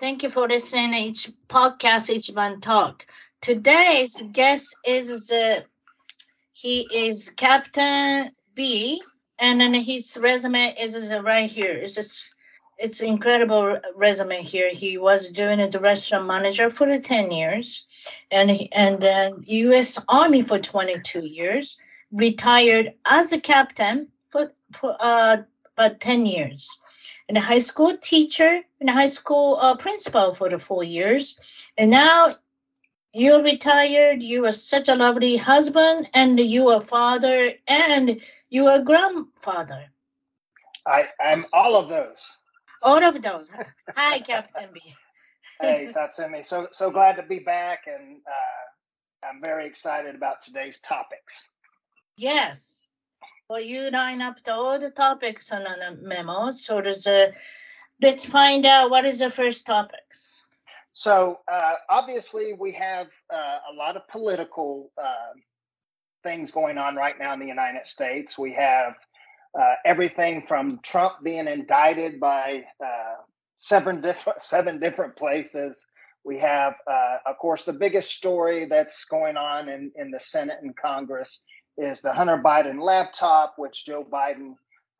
Thank you for listening to each podcast, Ichiban Talk. Today's guest is uh, he is Captain B, and then his resume is, is right here. It's just it's incredible resume here. He was doing as a restaurant manager for the ten years, and and then U.S. Army for twenty two years. Retired as a captain for for uh about ten years and a high school teacher and a high school uh, principal for the four years. And now you're retired. You are such a lovely husband, and you are father, and you are grandfather. I, I'm all of those. All of those. Hi, Captain B. hey, Tatsumi. So so glad to be back, and uh, I'm very excited about today's topics. Yes. Well, you line up to all the topics on a memo. So there's a, let's find out what is the first topics. So uh, obviously we have uh, a lot of political uh, things going on right now in the United States. We have uh, everything from Trump being indicted by uh, seven different seven different places. We have, uh, of course, the biggest story that's going on in, in the Senate and Congress is the Hunter Biden laptop, which Joe Biden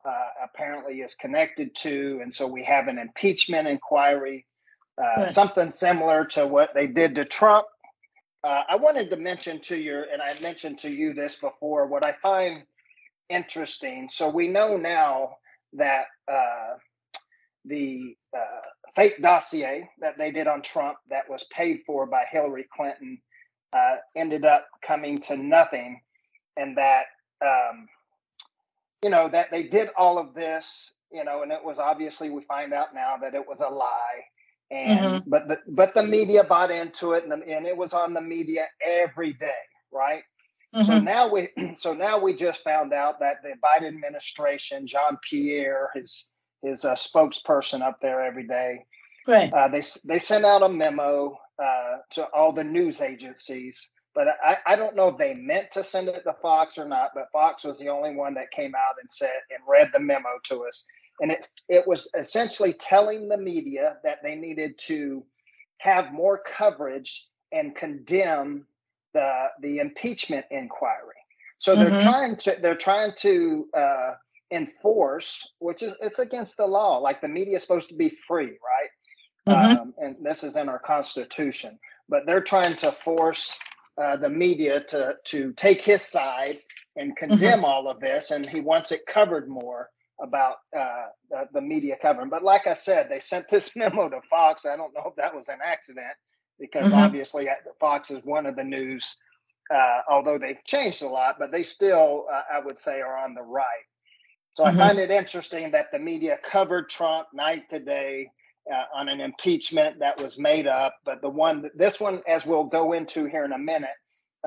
uh, apparently is connected to. And so we have an impeachment inquiry, uh, something similar to what they did to Trump. Uh, I wanted to mention to you, and I mentioned to you this before, what I find interesting. So we know now that uh, the uh, fake dossier that they did on Trump that was paid for by Hillary Clinton uh, ended up coming to nothing and that um, you know that they did all of this you know and it was obviously we find out now that it was a lie and mm-hmm. but the but the media bought into it and, the, and it was on the media every day right mm-hmm. so now we so now we just found out that the biden administration john pierre his his uh, spokesperson up there every day right uh, they they sent out a memo uh, to all the news agencies but I, I don't know if they meant to send it to Fox or not, but Fox was the only one that came out and said and read the memo to us. And it, it was essentially telling the media that they needed to have more coverage and condemn the the impeachment inquiry. So they're mm-hmm. trying to they're trying to uh, enforce, which is it's against the law. Like the media is supposed to be free, right? Mm-hmm. Um, and this is in our constitution. But they're trying to force uh, the media to to take his side and mm-hmm. condemn mm-hmm. all of this, and he wants it covered more about uh, the, the, media covering. But like I said, they sent this memo to Fox. I don't know if that was an accident because mm-hmm. obviously uh, Fox is one of the news, uh, although they've changed a lot, but they still, uh, I would say, are on the right. So mm-hmm. I find it interesting that the media covered Trump night to day uh, on an impeachment that was made up. But the one, this one, as we'll go into here in a minute,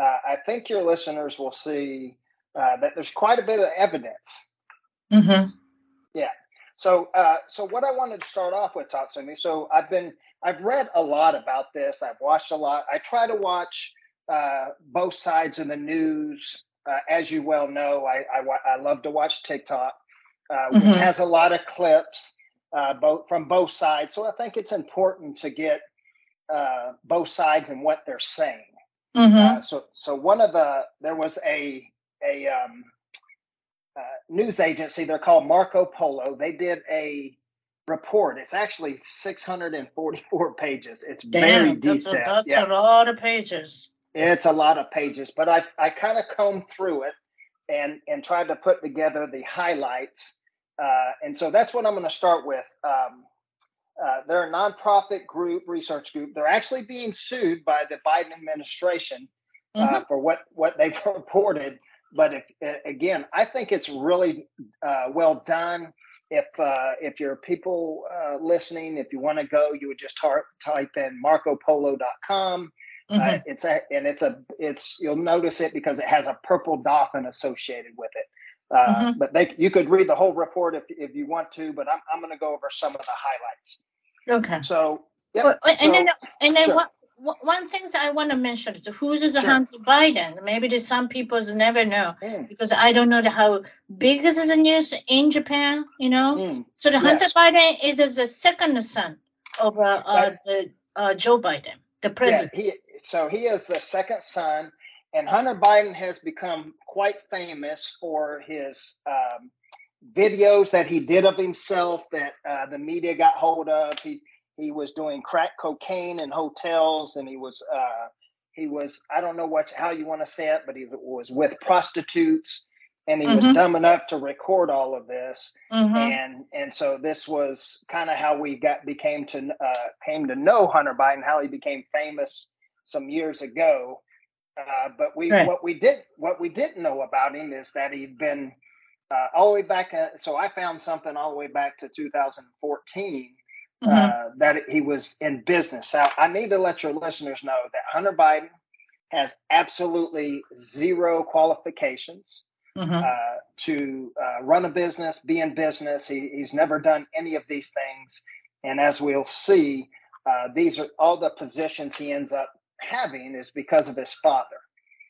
uh, I think your listeners will see uh, that there's quite a bit of evidence. Mm-hmm. Yeah. So, uh, so what I wanted to start off with, Tatsumi. So me so I've been, I've read a lot about this. I've watched a lot. I try to watch uh, both sides of the news. Uh, as you well know, I, I, I love to watch TikTok, which mm-hmm. has a lot of clips uh, both from both sides. So I think it's important to get uh, both sides and what they're saying. Mm-hmm. Uh, so so one of the there was a a um, uh, news agency. They're called Marco Polo. They did a report. It's actually 644 pages. It's Damn, very detailed. That's, a, that's yeah. a lot of pages. it's a lot of pages, but I I kind of combed through it and and tried to put together the highlights. Uh, and so that's what I'm going to start with. Um, uh, they're a nonprofit group, research group. They're actually being sued by the Biden administration uh, mm-hmm. for what what they've reported. But if, again, I think it's really uh, well done. If uh, if you're people uh, listening, if you want to go, you would just tar- type in marcopolo.com. Mm-hmm. it's a and it's a it's you'll notice it because it has a purple dolphin associated with it. Uh, mm-hmm. But they, you could read the whole report if, if you want to, but I'm, I'm going to go over some of the highlights. Okay. So, yeah. Well, and so, then, and then sure. what, one thing I want to mention is who's is sure. Hunter Biden? Maybe there's some people never know mm. because I don't know how big is the news in Japan, you know? Mm. So the Hunter yes. Biden is the second son of uh, uh, the, uh, Joe Biden, the president. Yeah, he, so he is the second son and Hunter Biden has become quite famous for his um, videos that he did of himself that uh, the media got hold of. He he was doing crack cocaine in hotels, and he was uh, he was I don't know what how you want to say it, but he was with prostitutes, and he mm-hmm. was dumb enough to record all of this. Mm-hmm. And and so this was kind of how we got became to uh, came to know Hunter Biden, how he became famous some years ago. Uh, but we right. what we did what we didn't know about him is that he'd been uh, all the way back. Uh, so I found something all the way back to 2014 uh, mm-hmm. that he was in business. Now I need to let your listeners know that Hunter Biden has absolutely zero qualifications mm-hmm. Uh, to run a business, be in business. He, he's never done any of these things, and as we'll see, these are all the positions he ends up having is because of his father,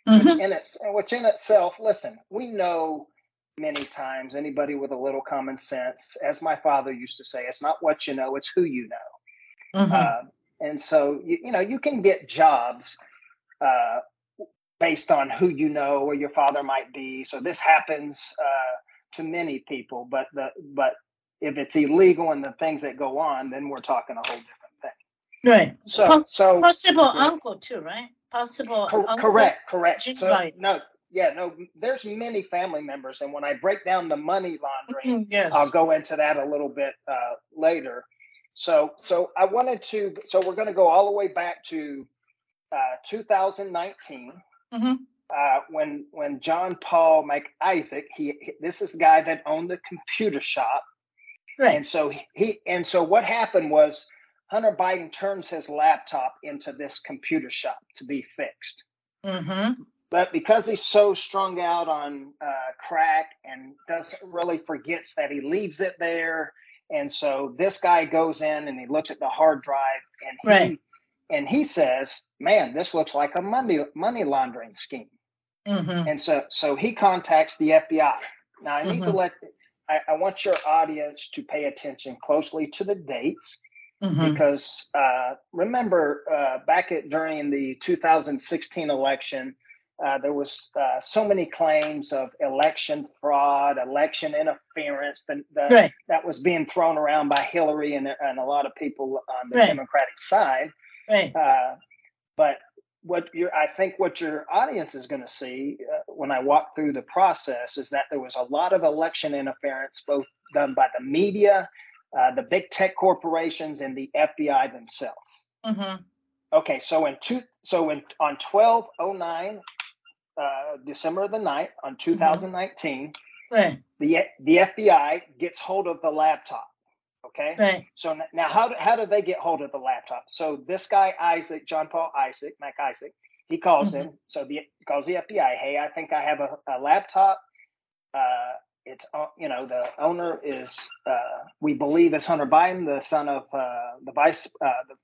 mm-hmm. which in its which in itself, listen, we know many times anybody with a little common sense, as my father used to say, it's not what you know, it's who you know. Mm-hmm. Uh, and so you, you know you can get jobs uh, based on who you know or your father might be. So this happens uh, to many people, but the but if it's illegal and the things that go on, then we're talking a whole different Right. So, Poss- so possible yeah. uncle too, right? Possible. Co- uncle, correct. Correct. So, right. no. Yeah. No. There's many family members, and when I break down the money laundering, mm-hmm, yes. I'll go into that a little bit uh, later. So, so I wanted to. So we're going to go all the way back to uh, 2019. Mm-hmm. Uh, when when John Paul Mac Isaac, he this is the guy that owned the computer shop, right? And so he and so what happened was Hunter Biden turns his laptop into this computer shop to be fixed. Mm-hmm. But because he's so strung out on uh, crack and doesn't really forgets that he leaves it there, and so this guy goes in and he looks at the hard drive and he right. and he says, "Man, this looks like a money money laundering scheme." Mm-hmm. And so so he contacts the FBI. Now I need mm-hmm. to let I, I want your audience to pay attention closely to the dates Mm-hmm. Because uh, remember, uh, back at during the 2016 election, uh, there was uh, so many claims of election fraud, election interference the, the, right. that was being thrown around by Hillary and, and a lot of people on the right. Democratic side. Right. Uh, but what you I think what your audience is going to see uh, when I walk through the process is that there was a lot of election interference, both done by the media uh, the big tech corporations and the FBI themselves. Mm-hmm. Okay, so in two, so in on twelve oh nine, uh, December the 9th, on 2019, mm-hmm. right. the the FBI gets hold of the laptop. Okay, right. So now, how do, how do they get hold of the laptop? So this guy Isaac, John Paul Isaac, Mac Isaac, he calls mm-hmm. in. So the calls the FBI. Hey, I think I have a, a laptop. Uh, it's uh, you know the owner is uh, we believe is Hunter Biden, the son of uh, the vice uh, the,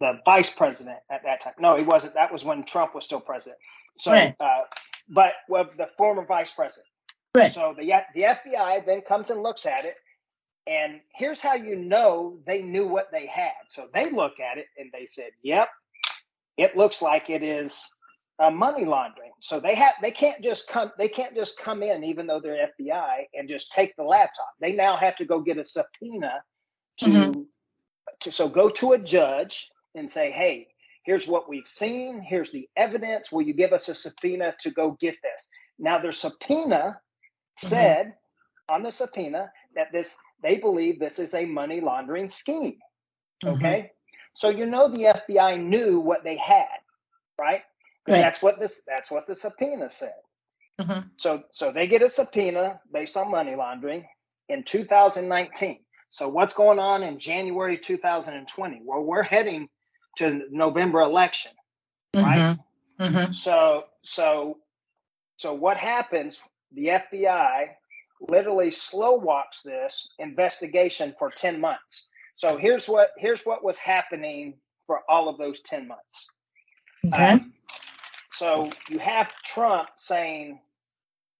the, vice president at that time. No, he wasn't. That was when Trump was still president. So, right. Uh, but well, the former vice president. Right. So the the FBI then comes and looks at it, and here's how you know they knew what they had. So they look at it and they said, "Yep, it looks like it is uh, money laundering. So they have they can't just come they can't just come in even though they're FBI and just take the laptop. They now have to go get a subpoena to, mm-hmm. to so go to a judge and say, hey, Here's what we've seen. Here's the evidence. Will you give us a subpoena to go get this? Now, their subpoena mm-hmm. said on the subpoena that this they believe this is a money laundering scheme. Mm-hmm. Okay. So you know the FBI knew what they had, right? Right. That's what this that's what the subpoena said. Mm-hmm. So so they get a subpoena based on money laundering in 2019. So what's going on in January 2020? Well, we're heading to November election, right? Mm-hmm. mm-hmm. So so so what happens? The FBI literally slow walks this investigation for 10 months. So here's what here's what was happening for all of those 10 months. Okay. Um, so you have Trump saying,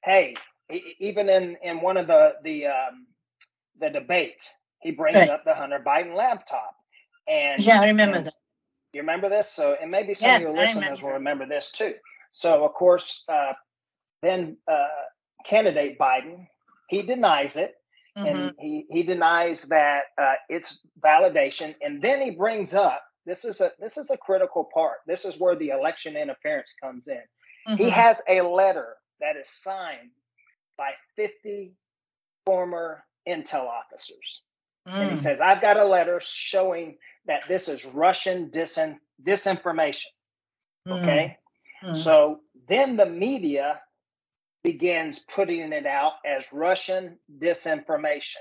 "Hey, even in in one of the the um, the debates, he brings right. up the Hunter Biden laptop." And yeah, I remember and, that. You remember this? So, and maybe some yes, of your listeners remember. will remember this too. So, of course, uh, then uh, candidate Biden he denies it, mm-hmm. and he he denies that uh, it's validation, and then he brings up this is a this is a critical part. This is where the election interference comes in. Mm-hmm. He has a letter that is signed by 50 former intel officers. Mm. And he mm. says, I've got a letter showing that this is Russian disin- disinformation. Mm. Okay. Mm. So then the media begins putting it out as Russian disinformation.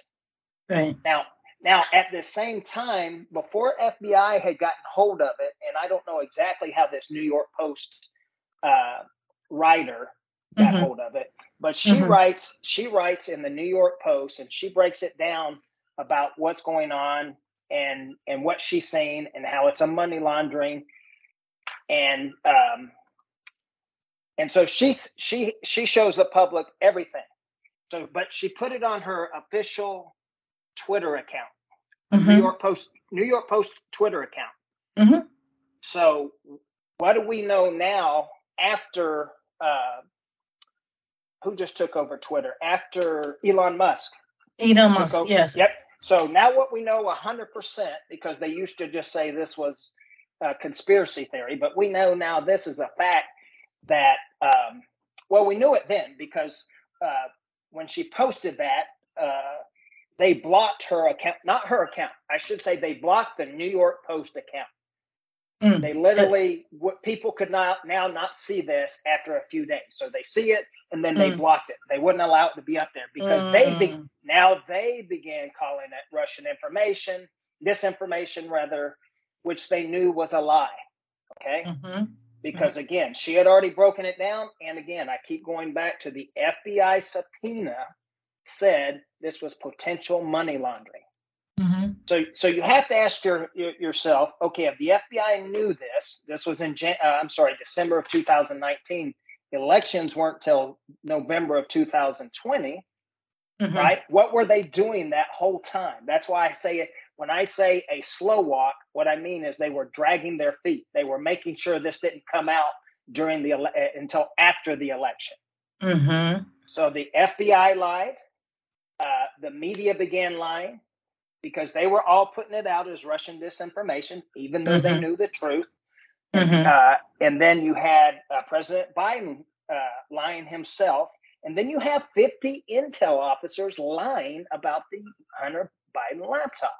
Right. Now, now at the same time, before FBI had gotten hold of it, and I don't know exactly how this New York Post uh, writer got mm-hmm. hold of it, but she mm-hmm. writes she writes in the New York Post and she breaks it down about what's going on and and what she's saying and how it's a money laundering and um, and so she she she shows the public everything. So, but she put it on her official Twitter account, mm-hmm. New York Post New York Post Twitter account. Mm-hmm. So, what do we know now after uh, who just took over Twitter after Elon Musk? Elon Musk, over, yes. Yep. So now what we know 100% because they used to just say this was a conspiracy theory, but we know now this is a fact that um, well we knew it then because uh, when she posted that uh, they blocked her account not her account i should say they blocked the new york post account mm. they literally what people could not now not see this after a few days so they see it and then mm. they blocked it they wouldn't allow it to be up there because mm. they be, mm. now they began calling it russian information disinformation rather which they knew was a lie okay mm-hmm because again, she had already broken it down. And again, I keep going back to the FBI subpoena said this was potential money laundering. Mm-hmm. So, so you have to ask your, your, yourself, okay, if the FBI knew this, this was in, Jan- uh, I'm sorry, December of 2019. Elections weren't till November of 2020, mm-hmm. right? What were they doing that whole time? That's why I say it when I say a slow walk, what I mean is they were dragging their feet. They were making sure this didn't come out during the ele- eh, until after the election. Mm-hmm. So the FBI lied. Uh, the media began lying because they were all putting it out as Russian disinformation, even though mm-hmm. they knew the truth. Mm-hmm. Uh, and then you had uh, President Biden uh, lying himself. And then you have 50 intel officers lying about the Hunter Biden laptop.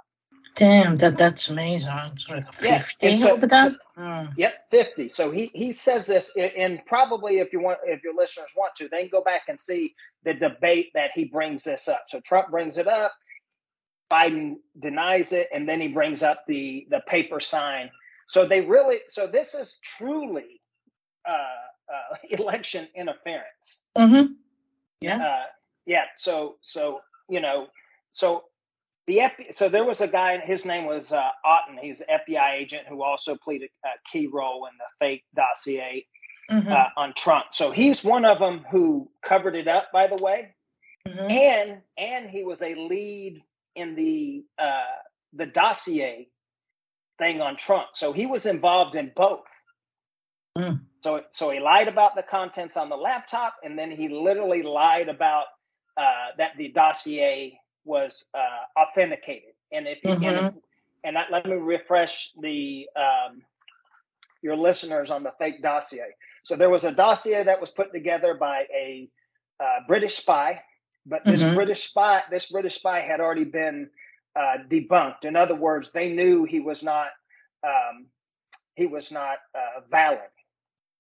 Damn, that that's amazing. It's like yeah, so, so, mm. Yep, fifty. So he he says this, and probably if you want, if your listeners want to, they can go back and see the debate that he brings this up. So Trump brings it up, Biden denies it, and then he brings up the the paper sign. So they really, so this is truly uh, uh, election interference. Mm-hmm. Yeah, uh, yeah. So so you know, so the FBI, so there was a guy, his name was uh, Auten. He's an FBI agent who also played a, a key role in the fake dossier mm-hmm. uh, on Trump. So he's one of them who covered it up, by the way, mm-hmm. and and he was a lead in the uh, the dossier thing on Trump. So he was involved in both. Mm. So so he lied about the contents on the laptop, and then he literally lied about uh, that the dossier was uh, authenticated. And if mm-hmm. and, and I, let me refresh the um, your listeners on the fake dossier. So there was a dossier that was put together by a uh, British spy, but this mm-hmm. British spy, this British spy had already been uh, debunked. In other words, they knew he was not um, he was not uh, valid.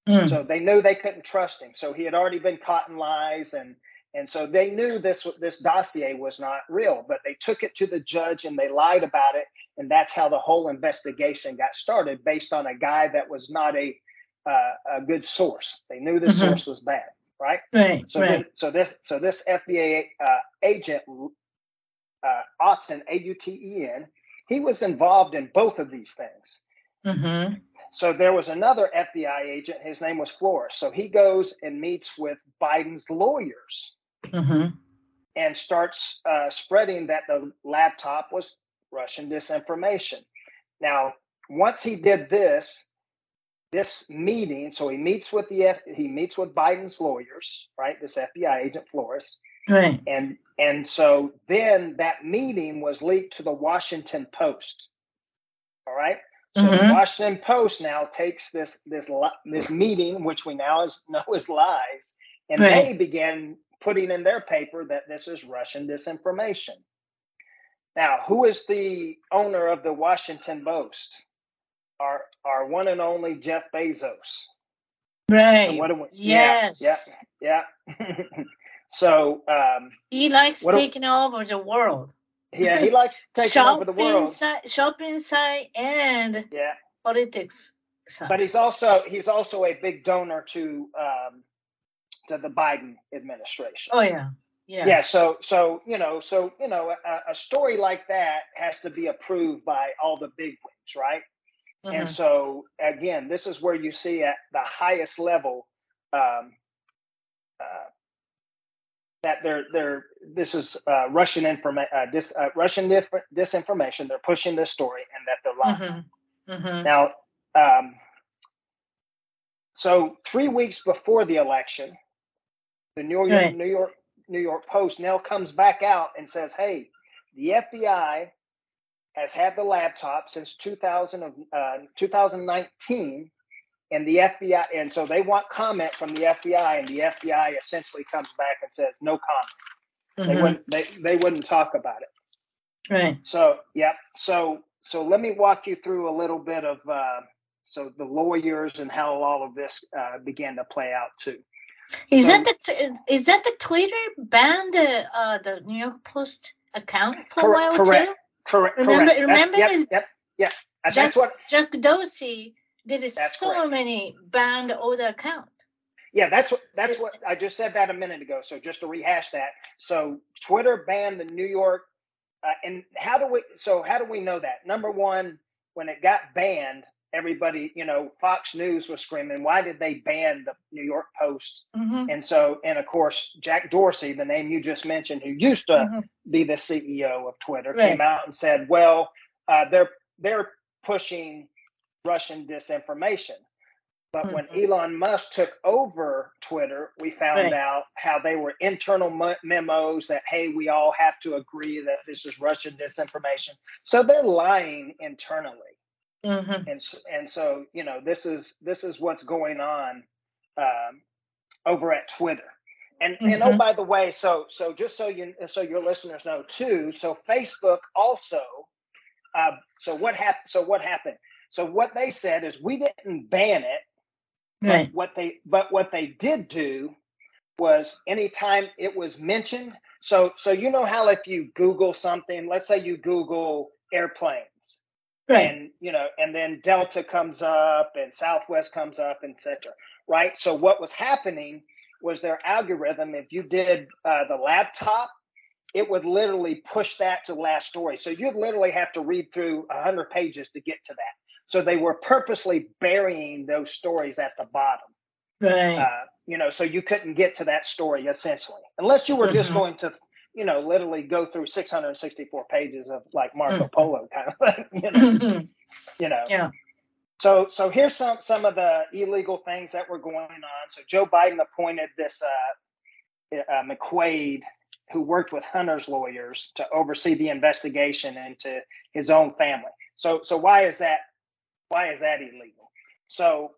Mm. So they knew they couldn't trust him. So he had already been caught in lies, and and so they knew this this dossier was not real. But they took it to the judge and they lied about it, and that's how the whole investigation got started, based on a guy that was not a uh, a good source. They knew the mm-hmm. source was bad, right? Right. So right. so this so this FBI uh, agent uh, Auten A U T E N, he was involved in both of these things. Mm-hmm. So there was another FBI agent. His name was Flores. So he goes and meets with Biden's lawyers mm-hmm. and starts uh, spreading that the laptop was Russian disinformation. Now, once he did this, this meeting, so he meets with the F, he meets with Biden's lawyers, right? This FBI agent Flores, right? And and so then that meeting was leaked to the Washington Post. All right. So mm-hmm. the Washington Post now takes this this this meeting, which we now is, know is lies, and right. they began putting in their paper that this is Russian disinformation. Now, who is the owner of the Washington Post? Our our one and only Jeff Bezos. Right. we, yes. Yeah. Yeah. yeah. so um, he likes taking do, over the world. Yeah, he likes taking shop over the world. Side, shopping side and yeah, politics. Side. But he's also he's also a big donor to um, to the Biden administration. Oh yeah. Yeah. Yeah. So, so you know, so you know, a, a, story like that has to be approved by all the big wigs, right? Mm-hmm. And so, again, this is where you see at the highest level um, uh, that they're they're this is uh, Russian information, uh, dis, uh, Russian dif- disinformation. They're pushing this story, and that they're lying. Mm-hmm. Mm-hmm. Now, um, so three weeks before the election, the New York right. New York New York Post now comes back out and says, "Hey, the FBI has had the laptop since 2000 of, uh, 2019 and the FBI, and so they want comment from the FBI, and the FBI essentially comes back and says no comment. Mm-hmm. They wouldn't they, they wouldn't talk about it. Right. So yeah. So so let me walk you through a little bit of uh, so the lawyers and how all of this uh, began to play out too. Is so, that the is that the Twitter banned uh, uh, the New York Post account for correct, a while correct, too? Correct. Remember, correct. remember, yep, yep, yep. Jack, that's what Jack Dorsey did That's so correct. many banned older account. Yeah, that's what that's what I just said that a minute ago. So just to rehash that, so Twitter banned the New York, uh, and how do we? So how do we know that? Number one, when it got banned, everybody, you know, Fox News was screaming, "Why did they ban the New York Post?" Mm-hmm. And so, and of course, Jack Dorsey, the name you just mentioned, who used to mm-hmm. be the CEO of Twitter, right. came out and said, "Well, uh, they're they're pushing." Russian disinformation. But mm-hmm. when Elon Musk took over Twitter, we found right. out how they were internal memos that, hey, we all have to agree that this is Russian disinformation. So they're lying internally. Mm-hmm. And, and so, you know, this is this is what's going on um, over at Twitter. And mm-hmm. and oh, mm-hmm. by the way, so so just so you so your listeners know too, so Facebook also. Uh, so what happened? So what happened? So what they said is we didn't ban it, right. but what they but what they did do was anytime it was mentioned. So so you know how if you Google something, let's say you Google airplanes, right. and you know, and then Delta comes up and Southwest comes up, etc. Right. So what was happening was their algorithm. If you did uh, the laptop it would literally push that to the last story. So you'd literally have to read through 100 pages to get to that. So they were purposely burying those stories at the bottom. Right. Uh, you know, so you couldn't get to that story essentially, unless you were mm-hmm. just going to, you know, literally go through 664 pages of like Marco mm-hmm. Polo kind of. You know. Mm-hmm. you know. Yeah. So, so here's some some of the illegal things that were going on. So Joe Biden appointed this uh, uh, McQuade, who worked with Hunter's lawyers to oversee the investigation into his own family. So, so why is that why is that illegal? so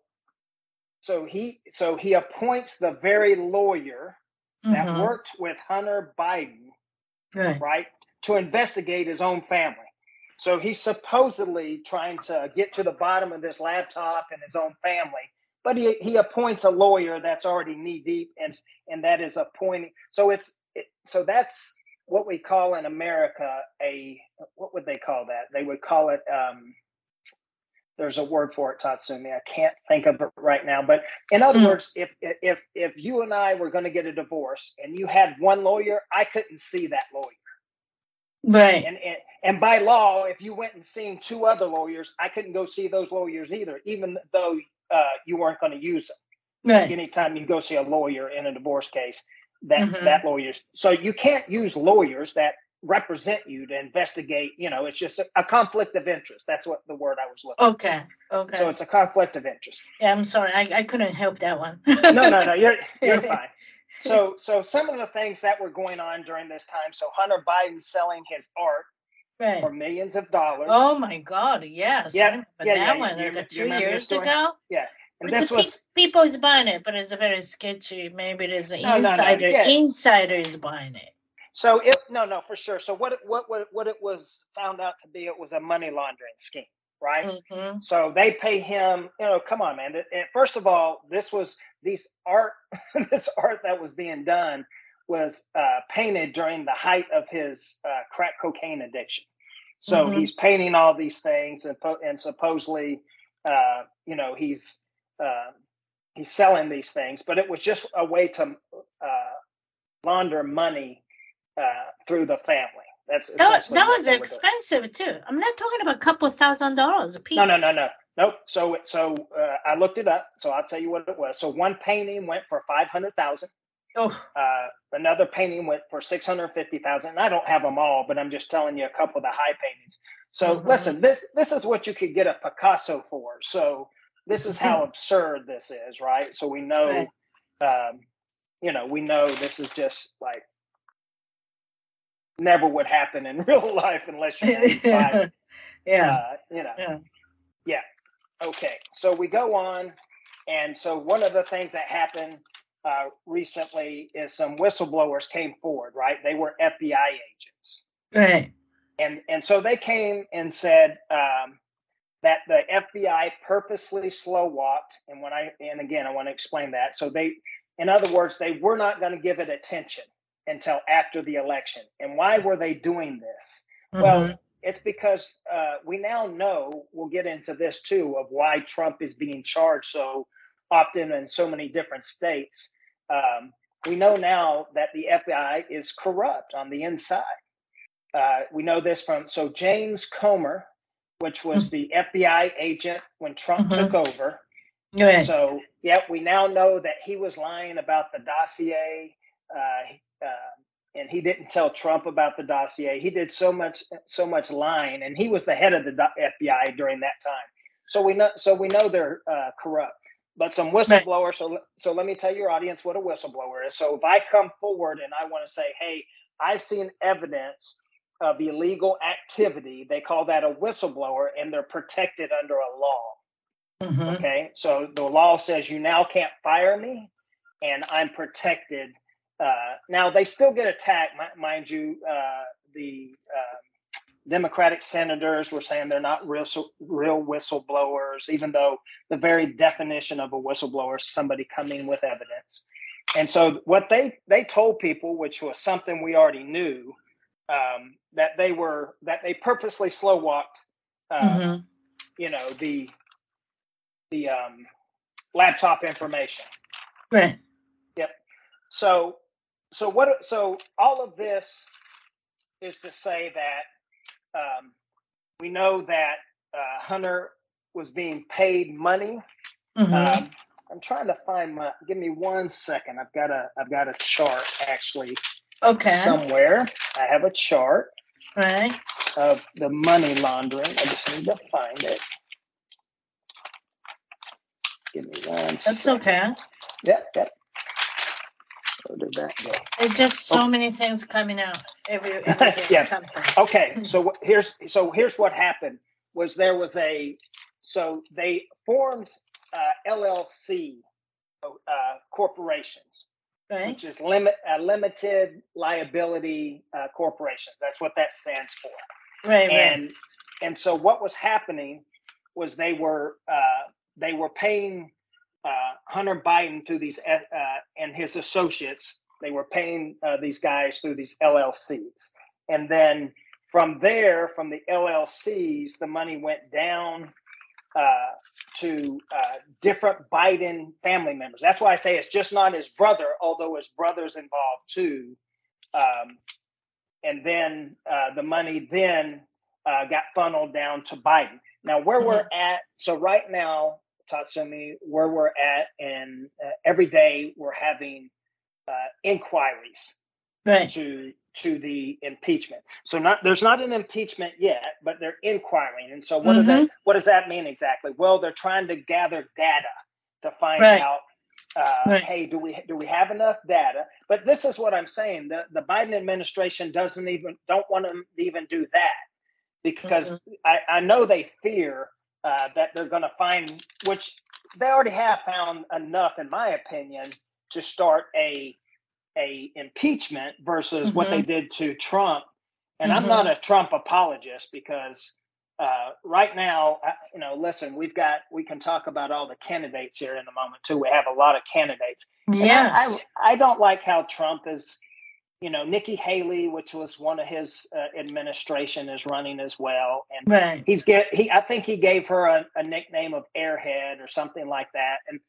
so he so he appoints the very lawyer that Mhm. worked with Hunter Biden, Right. right, to investigate his own family. So he's supposedly trying to get to the bottom of this laptop and his own family, but he, he appoints a lawyer that's already knee deep and and that is appointing. So it's it, so that's what we call in America a what would they call that? They would call it um there's a word for it, Tatsumi. I can't think of it right now. But in other Mm. words, if if if you and I were going to get a divorce and you had one lawyer, I couldn't see that lawyer. Right. And and, and by law, if you went and seen two other lawyers, I couldn't go see those lawyers either, even though uh, you weren't going to use them. Right. Anytime you go see a lawyer in a divorce case, that Mhm. that lawyers. So you can't use lawyers that represent you to investigate. You know, it's just a, a conflict of interest. That's what the word I was looking. Okay. Okay. So it's a conflict of interest. yeah, I'm sorry. I, I couldn't help that one. no, no, no. You're you're fine. So, so some of the things that were going on during this time. So Hunter Biden selling his art Right. for millions of dollars. Oh my God! Yes. Yeah, yeah, yeah, that you- one you like you two years ago. and But this was pe- people is buying it, but it's very sketchy. Maybe there's an No, no, no, insider. yeah. Insider is buying it. So it. No, no, for sure. So what? it- What? What? What it was found out to be? It was a money laundering scheme, right? hmm So they pay him. You know, come on, man. And first of all, this was these art. this art that was being done was uh, painted during the height of his uh, crack cocaine addiction. So Mhm. he's painting all these things, and and supposedly, uh, you know, he's uh, he's selling these things. But it was just a way to uh, launder money uh, through the family. That's That, that was they were doing. expensive too. I'm not talking about a couple thousand dollars a piece. No, no, no, no, nope. So, so uh, I looked it up. So I'll tell you what it was. So one painting went for five hundred thousand. Oh, Uh, another painting went for six hundred fifty thousand. And I don't have them all, but I'm just telling you a couple of the high paintings. So Mhm. listen, this this is what you could get a Picasso for. So this is how absurd this is, right? So we know, um, you know, we know this is just like never would happen in real life unless you buy yeah. uh, you know. Yeah. Yeah. Okay. So we go on, and so one of the things that happened uh, recently is some whistleblowers came forward. Right? They were FBI agents, Right. and and so they came and said um, that the FBI purposely slow walked. And when I and again, I want to explain that. So they, in other words, they were not going to give it attention until after the election. And why were they doing this? Well, Mhm. it's because uh, we now know, we'll get into this too, of why Trump is being charged so often in so many different states. Um, we know now that the FBI is corrupt on the inside. Uh, we know this from, so James Comey, which was the FBI agent when Trump Mhm. took over. So, yep, we now know that he was lying about the dossier, uh, uh, and he didn't tell Trump about the dossier. He did so much, so much lying, and he was the head of the FBI during that time. So we know, so we know they're uh, corrupt. But some whistleblowers. So, so let me tell your audience what a whistleblower is. So if I come forward and I want to say, "Hey, I've seen evidence of illegal activity," they call that a whistleblower, and they're protected under a law. Mhm. Okay, so the law says you now can't fire me, and I'm protected. Uh, now they still get attacked, mind you. Uh, the um Democratic senators were saying they're not real real whistleblowers, even though the very definition of a whistleblower is somebody coming with evidence. And so what they they told people, which was something we already knew, um, that they were that they purposely slow walked. Uh, Mhm. you know the the um, laptop information. Right. Yep. So so what so all of this is to say that um, we know that uh, Hunter was being paid money. Mhm. Um, I'm trying to find my. Give me one second. I've got a I've got a chart actually okay. somewhere. I have a chart right. of the money laundering. I just need to find it. Give me one That's second. okay. Yep, yep. That go? It's just so many things coming out every, every day. Yeah. Something. Okay, so what- here's so here's what happened was there was a so they formed uh, LLC uh, corporations, Right. which is limit a limited liability uh, corporation. That's what that stands for. Right. Right. And and so what was happening was they were uh, they were paying uh, Hunter Biden through these uh, and his associates. They were paying uh, these guys through these LLCs, and then from there, from the LLCs, the money went down uh, to uh, different Biden family members. That's why I say it's just not his brother, although his brother's involved too. Um, and then uh, the money then uh, got funneled down to Biden. Now, where mm-hmm. we're at, so right now, Tatsumi, where we're at, and uh, every day we're having uh, inquiries right. to to the impeachment. So not there's not an impeachment yet, but they're inquiring. And so what mm-hmm. does that what does that mean exactly? Well, they're trying to gather data to find right. out uh, right. hey, do we do we have enough data? But this is what I'm saying. The the Biden administration doesn't even don't want to even do that because mm-hmm. I, I know they fear uh, that they're going to find, which they already have found enough, in my opinion, to start a a impeachment versus mm-hmm. what they mm-hmm. did to Trump. And mm-hmm. I'm not a Trump apologist because uh, right now, I, you know, listen, we've got we can talk about all the candidates here in a moment too. We have a lot of candidates. Yeah, I, I, I don't like how Trump is. You know, Nikki Haley, which was one of his uh, administration, is running as well, and right. he's get he. I think he gave her a, a nickname of Airhead or something like that, and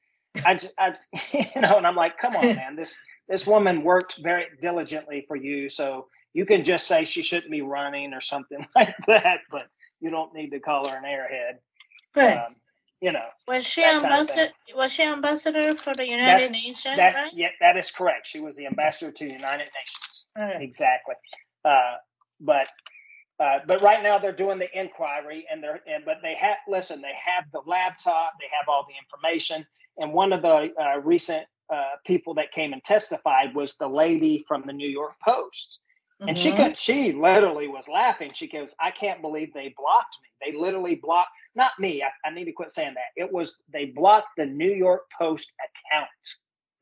I, just, I, you know, and I'm like, come on, man, this this woman worked very diligently for you, so you can just say she shouldn't be running or something like that, but you don't need to call her an airhead. Right. Um, you know. Was she ambassador? Was she ambassador for the United that, Nations? That, right? Yeah, that is correct. She was the ambassador to the United Nations. Right. Exactly. Uh, but uh, but right now they're doing the inquiry, and they're and but they have listen. They have the laptop. They have all the information. And one of the uh, recent uh, people that came and testified was the lady from the New York Post. Mm-hmm. And she mm-hmm. could, she literally was laughing. She goes, I can't believe they blocked me. They literally blocked, not me. I, I need to quit saying that. It was, they blocked the New York Post account.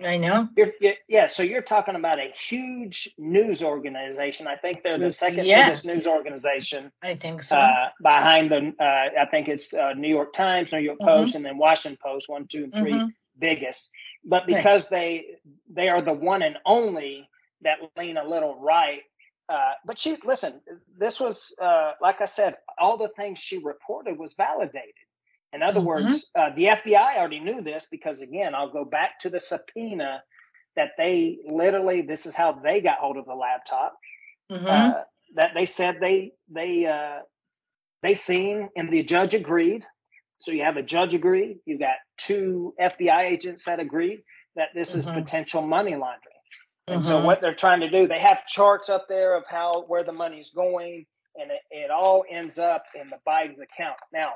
I know. You're, you're, yeah, so you're talking about a huge news organization. I think they're the second yes. biggest news organization. I think so. Uh, behind the, uh, I think it's uh, New York Times, New York mm-hmm. Post, and then Washington Post, one, two, and 3 mm-hmm. biggest. But because right. they they are the one and only that lean a little right. Uh, but she listen. This was uh, like I said, all the things she reported was validated. In other mm-hmm. words, uh, the FBI already knew this because, again, I'll go back to the subpoena that they literally, this is how they got hold of the laptop. Mm-hmm. Uh, that they said they they uh, they seen and the judge agreed. So you have a judge agreed. You got two FBI agents that agreed that this mm-hmm. is potential money laundering. And so mm-hmm. what they're trying to do, they have charts up there of how where the money's going, and it, it all ends up in the Biden's account. Now,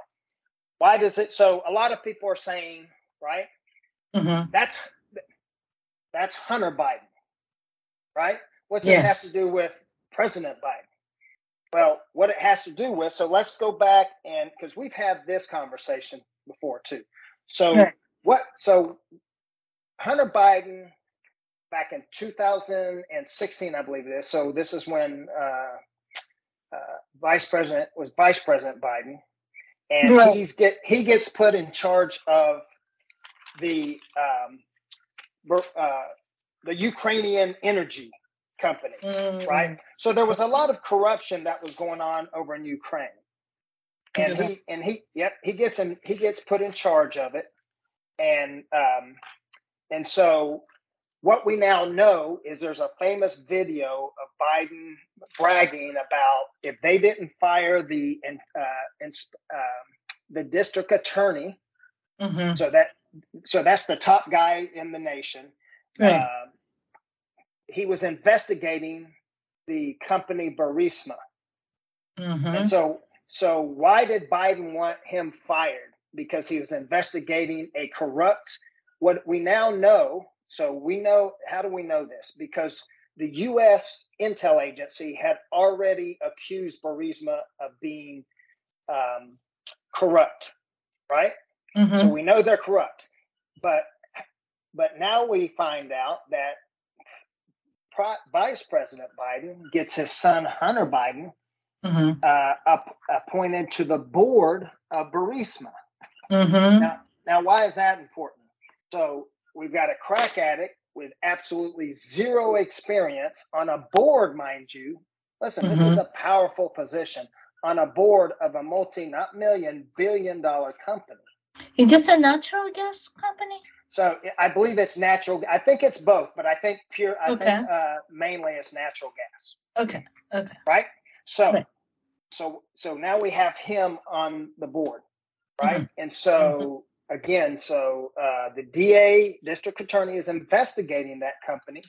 why does it? So a lot of people are saying, right? Mm-hmm. That's that's Hunter Biden, right? What's yes. it have to do with President Biden? Well, what it has to do with. So let's go back and because we've had this conversation before too. So right. what? So Hunter Biden back in 2016, I believe it is. So this is when uh, uh, Vice President was Vice President Biden and right. he's get he gets put in charge of the um, uh, the Ukrainian energy companies, mm. right? So there was a lot of corruption that was going on over in Ukraine, and he and he yep he gets in he gets put in charge of it, and um, and so what we now know is there's a famous video of Biden bragging about if they didn't fire the uh, um, the district attorney, mm-hmm. so that so that's the top guy in the nation. Right. Uh, he was investigating the company Burisma, mm-hmm. and so so why did Biden want him fired? Because he was investigating a corrupt. What we now know so we know how do we know this? Because the U.S. intel agency had already accused Burisma of being um, corrupt, right? Mm-hmm. So we know they're corrupt. But but now we find out that Pro- Vice President Biden gets his son Hunter Biden mm-hmm. uh, up, appointed to the board of Burisma. Mm-hmm. Now, now, why is that important? So we've got a crack addict with absolutely zero experience on a board, mind you. Listen, mm-hmm. this is mm-hmm. a powerful position on a board of a multi, not million, billion dollar company. Is this a natural gas company? So I believe it's natural. I think it's both, but I think pure. I okay. think uh, mainly it's natural gas. Okay. Okay. Right. So, right. so, so now we have him on the board, right? Mm-hmm. And so mm-hmm. Again, so uh, the DA, district attorney, is investigating that company.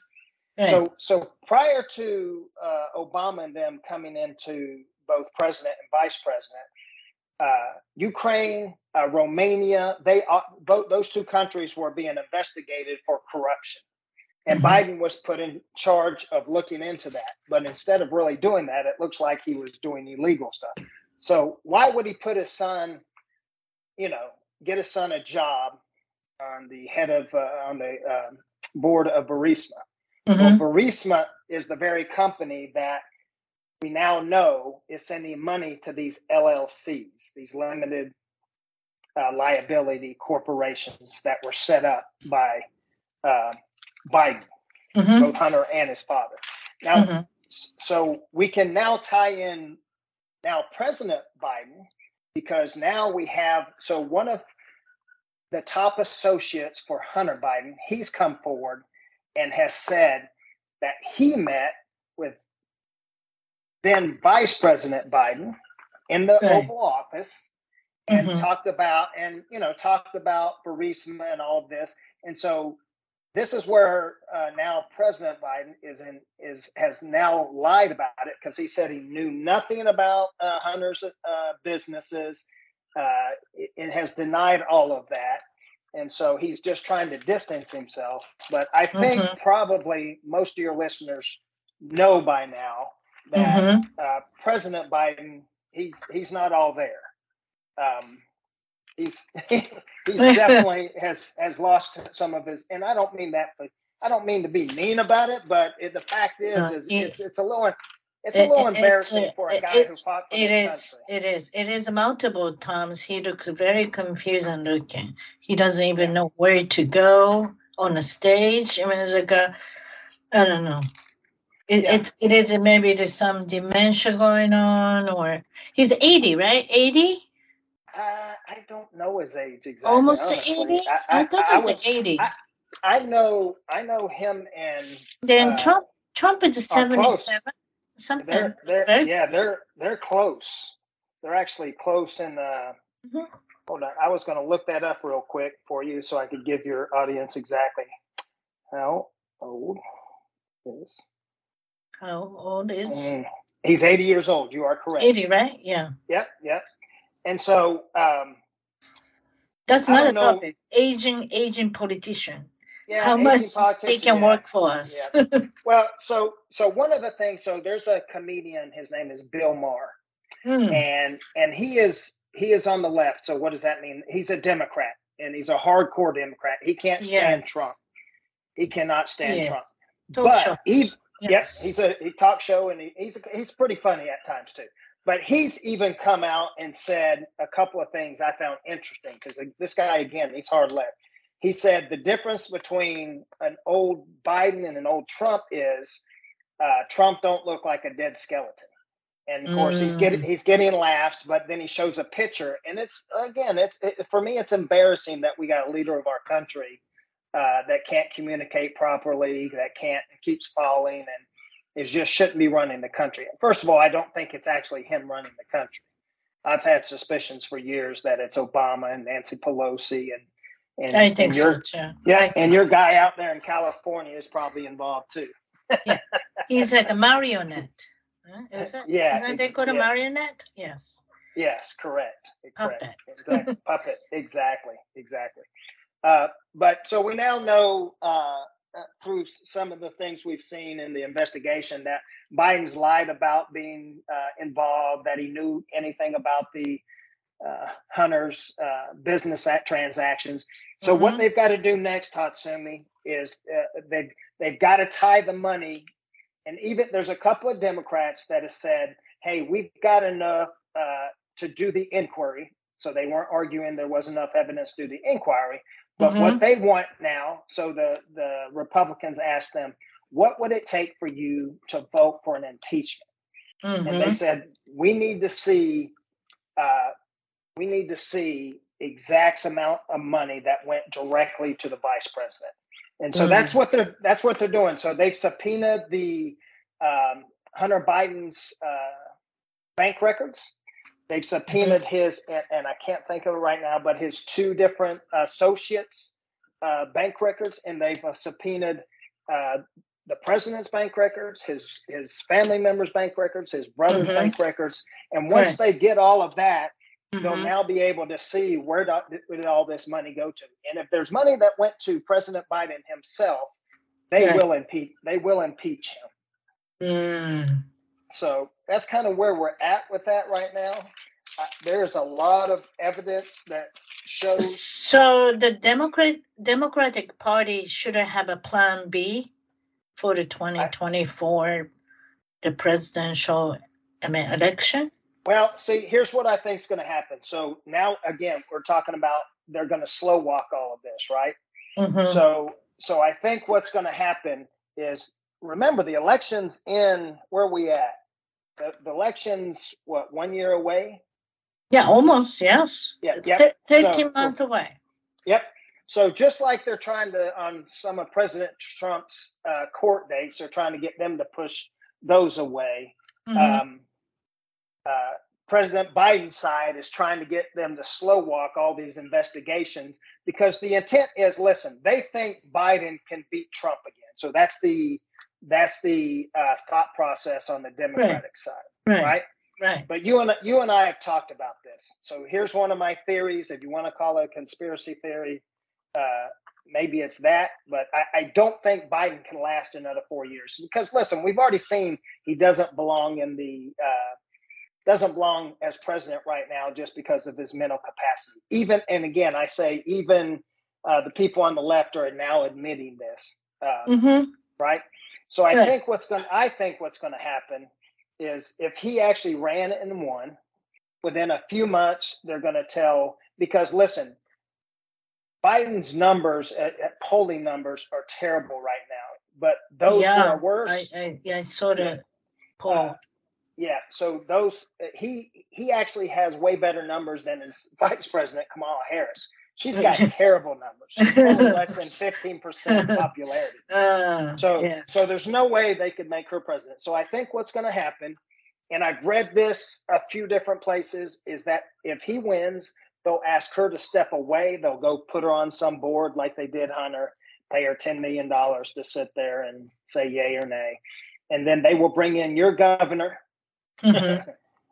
Right. So, so prior to uh, Obama and them coming into both president and vice president, uh, Ukraine, uh, Romania, they uh, both those two countries were being investigated for corruption. And mm-hmm. Biden was put in charge of looking into that. But instead of really doing that, it looks like he was doing illegal stuff. So why would he put his son, you know, get his son a job on the head of uh, on the um, board of Burisma? Mm-hmm. Well, Burisma is the very company that we now know is sending money to these LLCs, these limited uh, liability corporations that were set up by uh, Biden, mm-hmm. both Hunter and his father. Now, mm-hmm. so we can now tie in now President Biden because now we have so one of the top associates for Hunter Biden, he's come forward and has said that he met with then Vice President Biden in the right. Oval Office and mm-hmm. talked about and you know talked about Burisma and all of this. And so this is where uh, now President Biden is in is has now lied about it because he said he knew nothing about uh, Hunter's uh, businesses uh, and has denied all of that. And so he's just trying to distance himself. But I think mm-hmm. probably most of your listeners know by now that mm-hmm. uh, President Biden he's he's not all there. Um, he's he's definitely has has lost some of his, and I don't mean that, but I don't mean to be mean about it, but it, the fact is, uh, is it's it's a little. It's a little it, embarrassing for a guy it, who fought for it is, country. It is. It is multiple times. He looks very confused and looking. He doesn't even know where to go on the stage. I mean, it's like a, I don't know. It, yeah. it, it is maybe there's some dementia going on, or he's 80, right? 80? Uh, I don't know his age exactly. Almost 80? I, I, I thought it was, 80. I, I, know I know him and then uh, Trump Trump is 77. Something. They're, they're, yeah, they're they're close. They're actually close in uh mm-hmm. hold on. I was gonna look that up real quick for you so I could give your audience exactly how old is how old is? Mm, he's 80 years old. You are correct. 80, right? Yeah. Yep, yep. And so um, that's another topic. Aging, aging politician. Yeah, how much they can yeah. work for us. Yeah. well, so so one of the things, so there's a comedian. His name is Bill Maher, hmm. and and he is he is on the left. So what does that mean? He's a Democrat, and he's a hardcore Democrat. He can't stand yes. Trump. He cannot stand yes. Trump. Talk but he Yes, he's a he talk show and he, he's he's pretty funny at times too. But he's even come out and said a couple of things I found interesting because this guy again he's hard left. He said the difference between an old Biden and an old Trump is uh, Trump don't look like a dead skeleton. And of course, he's getting mm. he's getting laughs, but then he shows a picture, and it's again, it's it, for me, it's embarrassing that we got a leader of our country uh, that can't communicate properly, that can't keeps falling, and is just shouldn't be running the country. First of all, I don't think it's actually him running the country. I've had suspicions for years that it's Obama and Nancy Pelosi and and, I think and your, so too. Yeah, and your so guy too. out there in California is probably involved too. yeah, he's like a marionette. Huh? Is it? Yeah, isn't they called a marionette? Yes. Yes, correct. Puppet. Correct. Exactly. Puppet. Exactly. Exactly. Uh, but so we now know uh, through some of the things we've seen in the investigation that Biden's lied about being uh, involved, that he knew anything about the uh, Hunter's uh, business at transactions. So mm-hmm. what they've got to do next, Tatsumi, is uh, they've they've got to tie the money. And even there's a couple of Democrats that have said, "Hey, we've got enough uh, to do the inquiry." So they weren't arguing there was enough evidence to do the inquiry. But mm-hmm. what they want now, so the the Republicans asked them, "What would it take for you to vote for an impeachment?" Mm-hmm. And they mm-hmm. said, "We need to see." Uh, we need to see exact amount of money that went directly to the vice president. And so mm. that's what they're that's what they're doing. So they've subpoenaed the um, Hunter Biden's uh, bank records. They've subpoenaed mm-hmm. his, and, and, I can't think of it right now, but his two different associates' uh, bank records, and they've uh, subpoenaed uh, the president's bank records, his his family members' bank records, his brother's mm-hmm. bank records, and once right. they get all of that, Mm-hmm. They'll now be able to see where did all this money go to, and if there's money that went to President Biden himself, they will impeach. They will impeach him. Mm. So that's kind of where we're at with that right now. Uh, there's a lot of evidence that shows. So the Democrat Democratic Party should have a plan B for the 2024 I, the presidential I mean, election. Well, see, here's what I think is going to happen. So now, again, we're talking about they're going to slow walk all of this, right? Mm-hmm. So, so I think what's going to happen is remember the elections in where we at. The, the elections, what one year away? Yeah, almost. Yes. Yeah, yep. thirteen so, months away. Yep. So just like they're trying to on some of President Trump's uh, court dates, they're trying to get them to push those away. Mm-hmm. Um, uh, President Biden's side is trying to get them to slow walk all these investigations because the intent is listen, they think Biden can beat Trump again. So that's the that's the uh, thought process on the Democratic right. side, right. right? Right. But you and you and I have talked about this. So here's one of my theories. If you want to call it a conspiracy theory, uh, maybe it's that. But I, I, don't think Biden can last another four years because listen, we've already seen he doesn't belong in the uh, doesn't belong as president right now just because of his mental capacity. Even and again, I say even uh, the people on the left are now admitting this, um, mm-hmm. right? So I Good. think what's going I think what's going to happen is if he actually ran and won, within a few months they're going to tell because listen, Biden's numbers at, uh, at polling numbers are terrible right now, but those yeah, who are worse, I, I, yeah, I saw the poll. Uh, yeah, so those uh, he he actually has way better numbers than his vice president Kamala Harris. She's got terrible numbers. She's only less than fifteen percent popularity. Uh, so yes. so there's no way they could make her president. So I think what's going to happen, and I've read this a few different places, is that if he wins, they'll ask her to step away. They'll go put her on some board like they did Hunter, pay her ten million dollars to sit there and say yay or nay, and then they will bring in your governor Mm-hmm.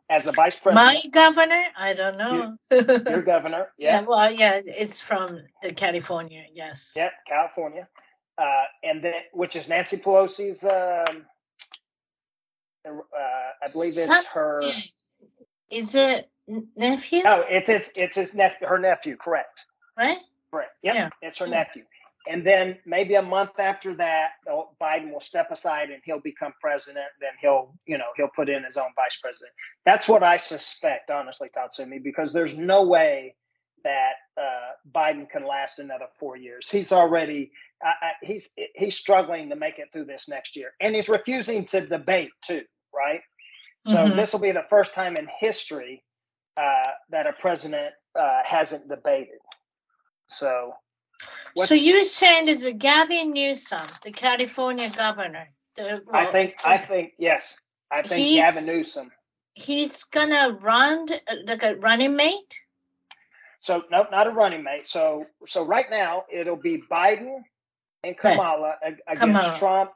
As the vice president. My governor? I don't know. You, your governor. Yeah. yeah. Well, yeah, it's from the California. Yes. Yep, California. Uh, and then, which is Nancy Pelosi's, um, uh, I believe it's Some, her. Is it nephew? No, it's it's it's his nephew, her nephew. Correct. Right. Correct. Yep, yeah. It's her yeah. nephew. And then maybe a month after that, Biden will step aside and he'll become president. Then he'll, you know, he'll put in his own vice president. That's what I suspect, honestly, Tatsumi, because there's no way that uh, Biden can last another four years. He's already I, he's he's struggling to make it through this next year, and he's refusing to debate too. Right. So mm-hmm. this will be the first time in history uh, that a president uh, hasn't debated. So What's, so you're saying the Gavin Newsom, the California governor, the, well, I think I think yes, I think Gavin Newsom. He's gonna run like a running mate. So no, not a running mate. So so right now it'll be Biden and Kamala right. against Kamala. Trump,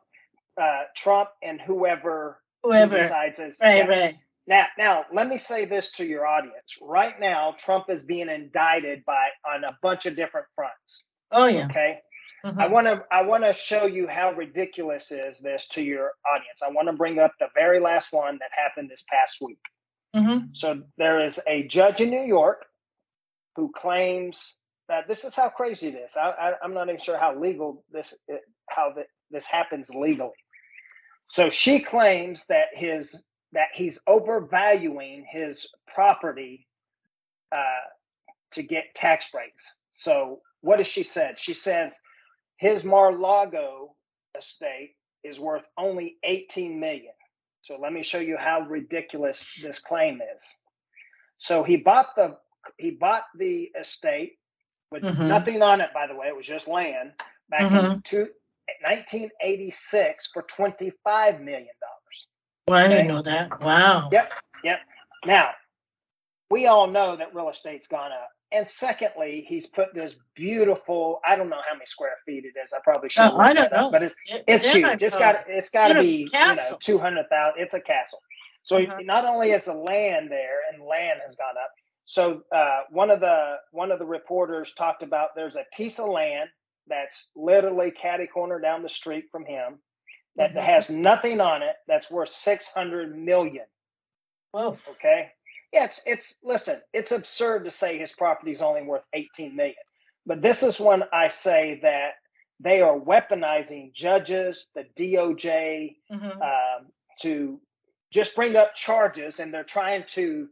uh, Trump and whoever whoever decides as right, yeah. right. Now, now let me say this to your audience. Right now, Trump is being indicted by on a bunch of different fronts. Oh yeah. Okay. Mm-hmm. I want to I want to show you how ridiculous is this to your audience. I want to bring up the very last one that happened this past week. Mm-hmm. So there is a judge in New York who claims that this is how crazy it is. I, am not even sure how legal this how the, this happens legally. So she claims that his that he's overvaluing his property uh, to get tax breaks. So what has she said? She says his Mar-a-Lago estate is worth only 18 million. So let me show you how ridiculous this claim is. So he bought the he bought the estate with mm-hmm. nothing on it, by the way. It was just land back mm-hmm. in two, 1986 for 25 million dollars. Well, I didn't know that. Wow. Yep. Yep. Now, we all know that real estate's gone up. And secondly, he's put this beautiful, I don't know how many square feet it is. I probably should oh, I don't know. Up, but it's it, it's huge. It's got it's got to be, you know, 200,000. It's a castle. So uh-huh. not only is the land there and land has gone up. So uh, one of the one of the reporters talked about there's a piece of land that's literally catty corner down the street from him that mm-hmm. has nothing on it that's worth 600 million. Oh. Okay. Yeah, it's it's listen, it's absurd to say his property is only worth 18 million. But this is when I say that they are weaponizing judges, the DOJ, mm-hmm. um, to just bring up charges, and they're trying to.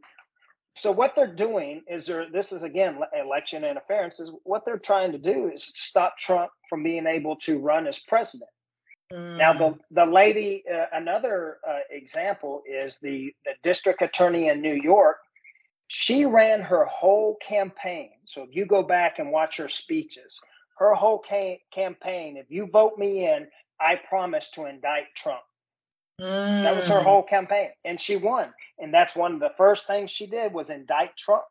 So what they're doing is they're this is again election interference. Is what they're trying to do is stop Trump from being able to run as president. Mm. Now, the, mm. the lady, uh, another uh, example is the, the district attorney in New York. She ran her whole campaign. So if you go back and watch her speeches, her whole ca- campaign, if you vote me in, I promise to indict Trump. Mm. That was her mm. whole campaign. And she won. And that's one of the first things she did was indict Trump.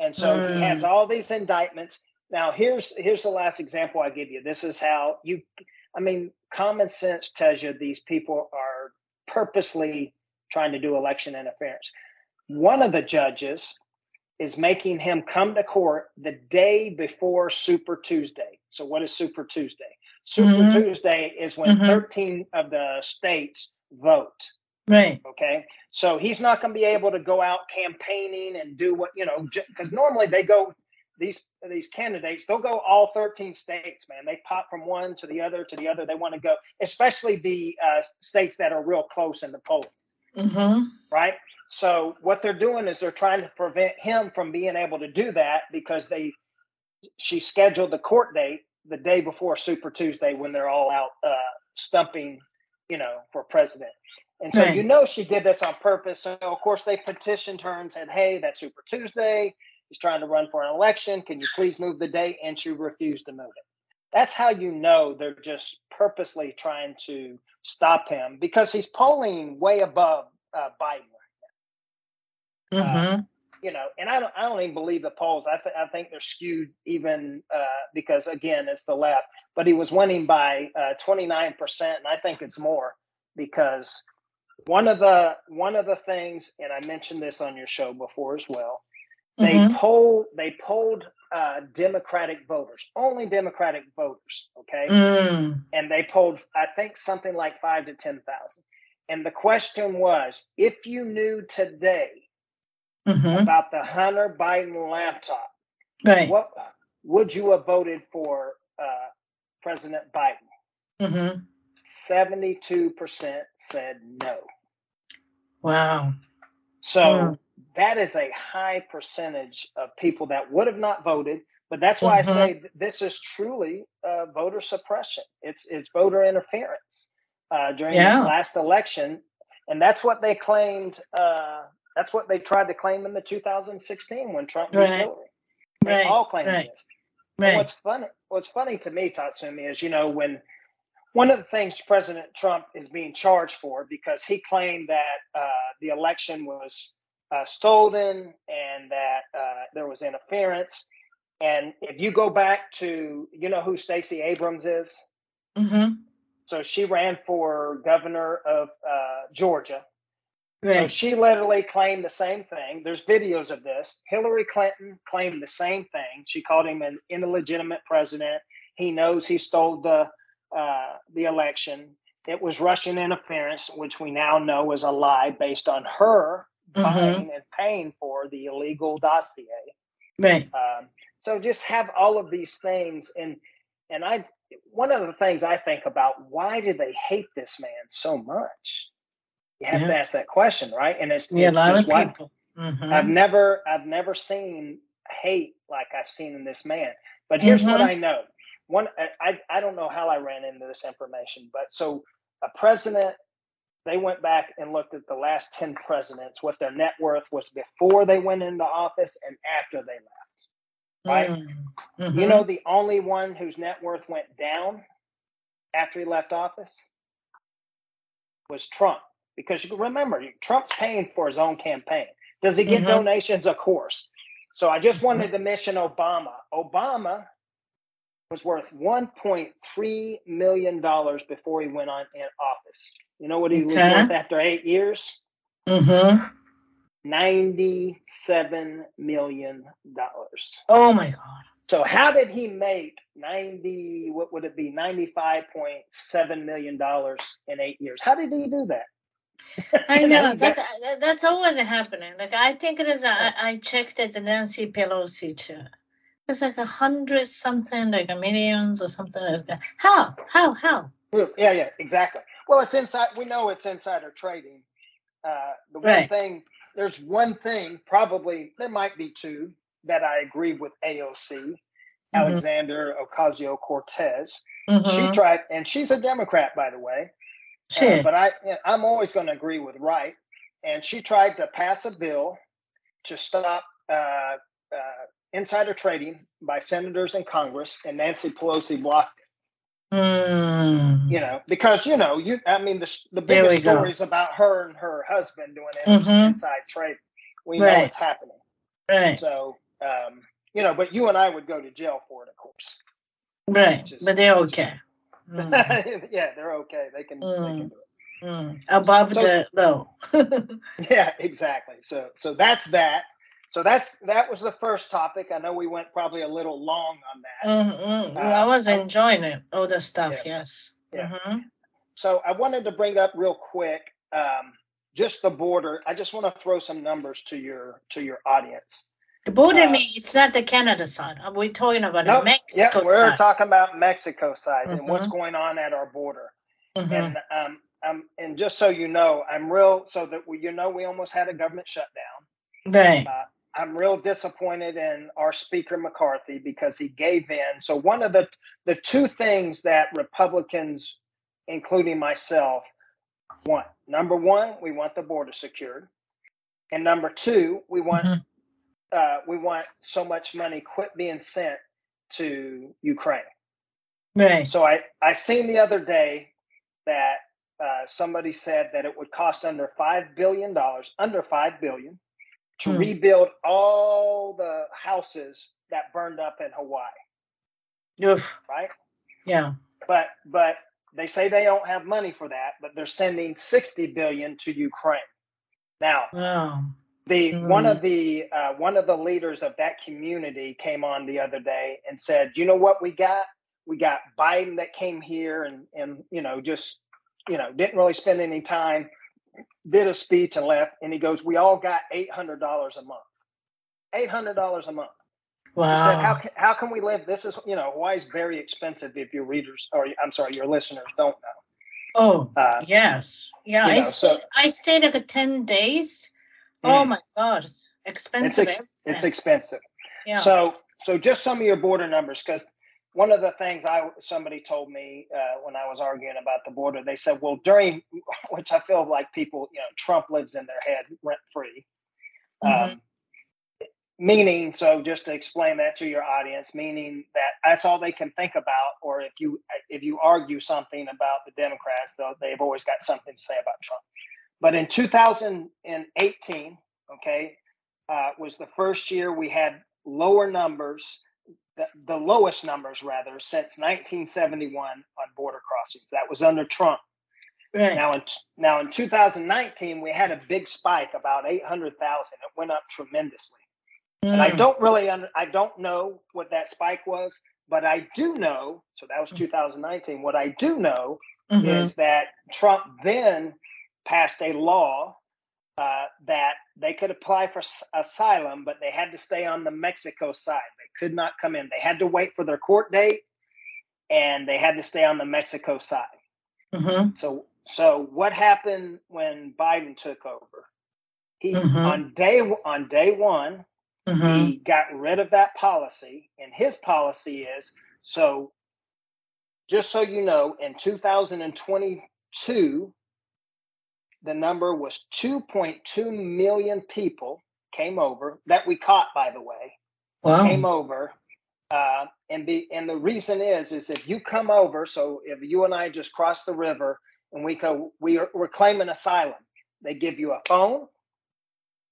And so mm. he has mm. all these indictments. Now here's here's the last example I give you. This is how you I mean, common sense tells you these people are purposely trying to do election interference. One of the judges is making him come to court the day before Super Tuesday. So, what is Super Tuesday? Super mm-hmm. Tuesday is when mm-hmm. 13 of the states vote. Right. Okay. So he's not going to be able to go out campaigning and do what, you know, because normally they go these these candidates they'll go all 13 states man. They pop from one to the other to the other. They want to go especially the uh, states that are real close in the polling. Mm-hmm. right? So what they're doing is they're trying to prevent him from being able to do that because they she scheduled the court date the day before super tuesday when they're all out uh, stumping you know for president. And so right. you know she did this on purpose. So of course they petitioned her and said hey that's super tuesday He's trying to run for an election. Can you please move the date? And she refused to move it. That's how you know they're just purposely trying to stop him because he's polling way above uh, Biden right now. Mm-hmm. Uh, you know, and I don't, I don't even believe the polls. I, th- I think they're skewed even uh, because again, it's the left. But he was winning by uh, twenty nine percent, and I think it's more because one of the one of the things, and I mentioned this on your show before as well, they mm-hmm. polled they polled uh, Democratic voters, only Democratic voters, okay? Mm. And they polled, I think, something like five to ten thousand. And the question was, if you knew today mm-hmm. about the Hunter Biden laptop, right. what would you have voted for uh, President Biden? Mm-hmm. 72% said no. Wow. So mm that is a high percentage of people that would have not voted. But that's why mm-hmm. I say this is truly uh, voter suppression. It's it's voter interference uh, during yeah. this last election, and that's what they claimed. Uh, that's what they tried to claim in the 2016 when Trump beat right. Hillary. They right. all claimed right. this. Right. what's funny, what's funny to me, Tatsumi, is you know when one of the things President Trump is being charged for because he claimed that uh, the election was uh, stolen and that uh, there was interference. And if you go back to, you know who Stacey Abrams is? Mm-hmm. So she ran for governor of uh, Georgia. Right. So she literally claimed the same thing. There's videos of this. Hillary Clinton claimed the same thing. She called him an illegitimate president. He knows he stole the uh, the election. It was Russian interference, which we now know is a lie based on her mm-hmm. buying and paying for the illegal dossier. Right. Um, so just have all of these things, and and I one of the things I think about why do they hate this man so much? You have yeah. to ask that question, right? And it's, yeah, it's a lot of people. Mm-hmm. I've never I've never seen hate like I've seen in this man. But here's mm-hmm. what I know. One I I don't know how I ran into this information, but so a president they went back and looked at the last 10 presidents, what their net worth was before they went into office and after they left. Right? Mm-hmm. You know, the only one whose net worth went down after he left office was Trump. Because you remember, Trump's paying for his own campaign. Does he get mm-hmm. donations? Of course. So I just wanted to mention Obama. Obama was worth 1.3 million dollars before he went on in office. You know what he okay. was worth after eight years? Mm-hmm. Ninety-seven million dollars. Oh my god! So how did he make ninety? What would it be? Ninety-five point seven million dollars in eight years. How did he do that? I know that's that's always happening. Like I think it is. I, I checked at the Nancy Pelosi too. It's like a hundred something, like a millions or something like that. How? How? How? Yeah, yeah, exactly. Well, it's inside. We know it's insider trading. Uh, the one right. thing, there's one thing, probably there might be two that I agree with AOC, mm-hmm. Alexander Ocasio Cortez. Mm-hmm. She tried, and she's a Democrat, by the way. Uh, but I, I'm always going to agree with right. And she tried to pass a bill to stop uh, uh, insider trading by senators in Congress, and Nancy Pelosi blocked. Mm. You know, because you know, you I mean, the the biggest stories about her and her husband doing mm-hmm. inside trade. We right. know it's happening. Right. So, um, you know, but you and I would go to jail for it, of course. Right. but they're okay. Mm. yeah, they're okay. They can, mm. they can mm. do it. Mm. Above so, the low. yeah, exactly. So, so that's that. So that's that was the first topic. I know we went probably a little long on that. Mm-hmm. Uh, I was enjoying it. All the stuff, yeah. yes. Yeah. Mm-hmm. So I wanted to bring up real quick um, just the border. I just want to throw some numbers to your to your audience. The border uh, means it's not the Canada side. Are we talking about nope, the Mexico yeah, we're talking about Mexico side mm-hmm. and what's mm-hmm. going on at our border. Mm-hmm. And um, um, and just so you know, I'm real. So that we, you know, we almost had a government shutdown. Right. Uh, I'm real disappointed in our Speaker McCarthy because he gave in. So one of the the two things that Republicans, including myself, want number one, we want the border secured, and number two, we want mm-hmm. uh, we want so much money quit being sent to Ukraine. Right. So I I seen the other day that uh, somebody said that it would cost under five billion dollars, under five billion, to hmm. rebuild all the houses that burned up in Hawaii. Oof. Right? Yeah. But but they say they don't have money for that, but they're sending 60 billion to Ukraine. Now, wow. the mm. one of the uh, one of the leaders of that community came on the other day and said, "You know what we got? We got Biden that came here and and you know just you know didn't really spend any time did a speech and left, and he goes, "We all got eight hundred dollars a month. Eight hundred dollars a month." Wow. Said, "How can, how can we live? This is you know Hawaii's very expensive. If your readers or I'm sorry, your listeners don't know." Oh uh, yes, yeah. I know, stayed, so, I stayed like ten days. Mm, oh my god, it's expensive. It's, ex- it's expensive. Yeah. So so just some of your border numbers because one of the things I somebody told me uh, when I was arguing about the border, they said, "Well, during," which I feel like people, you know, Trump lives in their head rent free. Mm-hmm. Um, meaning, so just to explain that to your audience, meaning that that's all they can think about, or if you if you argue something about the Democrats, though they've always got something to say about Trump. But in 2018, okay, uh, was the first year we had lower numbers the, the lowest numbers rather since 1971 on border crossings. That was under Trump. Right. Now in now in 2019 we had a big spike about 800,000. It went up tremendously. Mm. And I mm. don't really I don't know what that spike was, but I do know, so that was 2019. What I do know mm-hmm. is that Trump then passed a law uh, that they could apply for asylum, but they had to stay on the Mexico side. They could not come in. They had to wait for their court date, and they had to stay on the Mexico side. Mm-hmm. So, so what happened when Biden took over? He mm-hmm. on day on day one, mm-hmm. he got rid of that policy, and his policy is so. Just so you know, in 2022, the number was 2.2 million people came over that we caught, by the way. Wow. Came over. Uh, and be and the reason is is if you come over, so if you and I just cross the river and we go, we are we're claiming asylum. They give you a phone.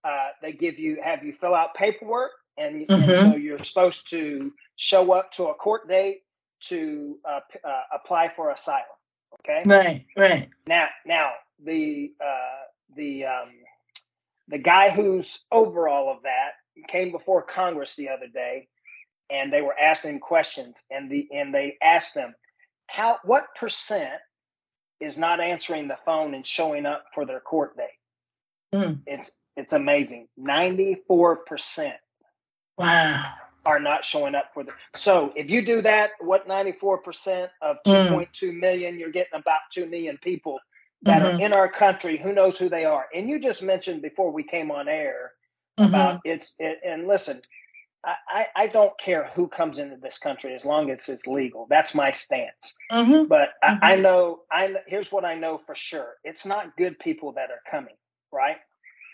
Uh, they give you have you fill out paperwork, and, mm-hmm. and, so you're supposed to show up to a court date to uh, uh apply for asylum. Okay. Right. Right. Now, now the uh, the um, the guy who's over all of that came before Congress the other day, and they were asking questions, and the and they asked them how what percent is not answering the phone and showing up for their court date. Mm. It's it's amazing. Ninety four percent. Wow. Are not showing up for the. So if you do that, what ninety four percent of two point two million? mm. you're getting about two million people that mm-hmm. are in our country who knows who they are and you just mentioned before we came on air mm-hmm. about it's it, and listen I, I don't care who comes into this country as long as it's legal. That's my stance. Mm-hmm. But I, I, mm-hmm. know I here's what I know for sure. It's not good people that are coming, right?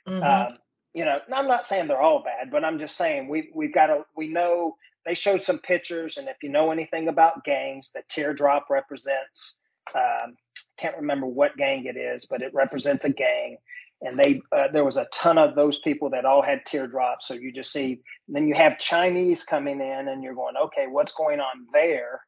Mm-hmm. Um, you know, I'm not saying they're all bad, but I'm just saying we we've got to we know they showed some pictures, and if you know anything about gangs, the teardrop represents um, can't remember what gang it is, but it represents a gang. And they uh, there was a ton of those people that all had teardrops. So you just see, then you have Chinese coming in, and you're going, okay, what's going on there?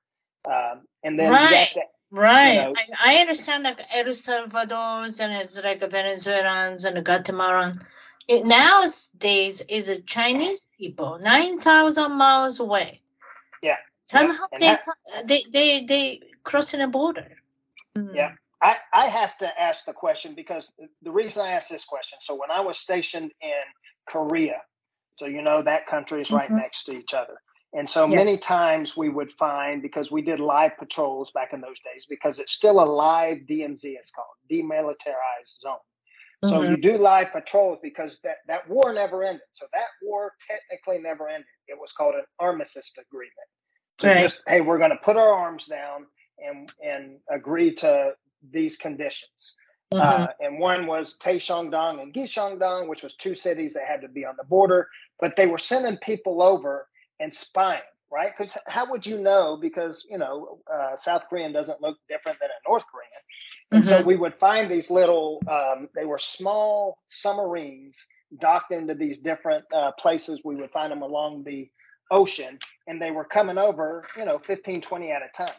Um, and then right. To, right. You know, I, I, understand like El Salvador's and it's like Venezuelans and Guatemalan. It nowadays is a Chinese people, nine thousand miles away. Yeah. Somehow yeah. they, they they they crossing a border. Yeah. I, I have to ask the question because the reason I ask this question. So when I was stationed in Korea, so you know that country is right mm-hmm. next to each other. And so yeah. many times we would find because we did live patrols back in those days because it's still a live DMZ, it's called demilitarized zone. Mm-hmm. So you do live patrols because that, that war never ended. So that war technically never ended. It was called an armistice agreement. So right. just hey, we're going to put our arms down and and agree to these conditions. Mm-hmm. Uh, and one was Taesongdong and Kijongdong, which was two cities that had to be on the border, but they were sending people over and spying, right? Because how would you know? Because you know, uh, South Korean doesn't look different than a North Korean, and mm-hmm. so we would find these little. Um, they were small submarines docked into these different uh, places. We would find them along the ocean, and they were coming over, you know, 15, 20 at a time.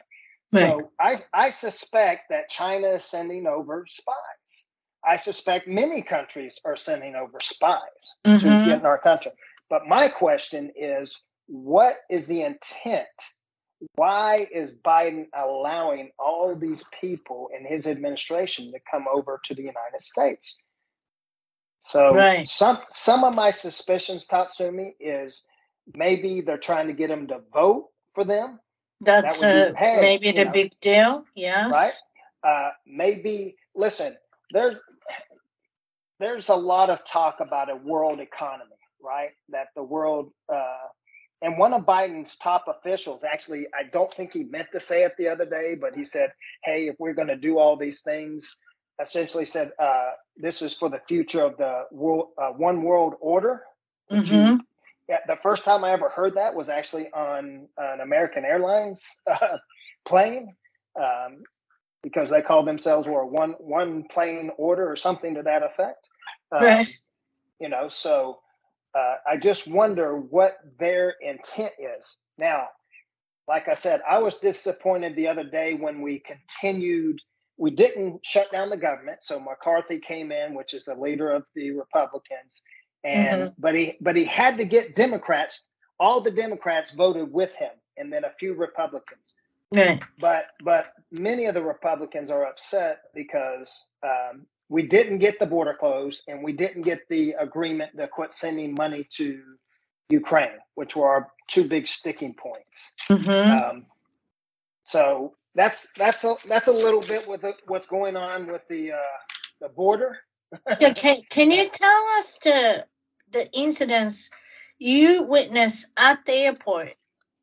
Right. So I, I suspect that China is sending over spies. I suspect many countries are sending over spies mm-hmm. to get in our country. But my question is what is the intent? Why is Biden allowing all these people in his administration to come over to the United States? So right. some some of my suspicions, Tatsumi, is maybe they're trying to get him to vote for them that's that hey, maybe the know, big deal. Yes. Right. Uh, maybe listen. There's there's a lot of talk about a world economy, right? That the world uh, and one of Biden's top officials actually, I don't think he meant to say it the other day, but he said, "Hey, if we're going to do all these things." Essentially, said uh, this is for the future of the world, uh, one world order. Mm-hmm yeah, the first time I ever heard that was actually on an American Airlines uh, plane, um, because they called themselves or one one plane order or something to that effect. Um, right. You know, so uh, I just wonder what their intent is. Now, like I said, I was disappointed the other day when we continued. We didn't shut down the government. So McCarthy came in, which is the leader of the Republicans, and mm-hmm. but he but he had to get Democrats. All the Democrats voted with him, and then a few Republicans. Right. But but many of the Republicans are upset because um, we didn't get the border closed, and we didn't get the agreement to quit sending money to Ukraine, which were our two big sticking points. Mm-hmm. Um, so that's that's a that's a little bit with the, what's going on with the uh, the border. yeah, can can you tell us the the incidents you witness at the airport?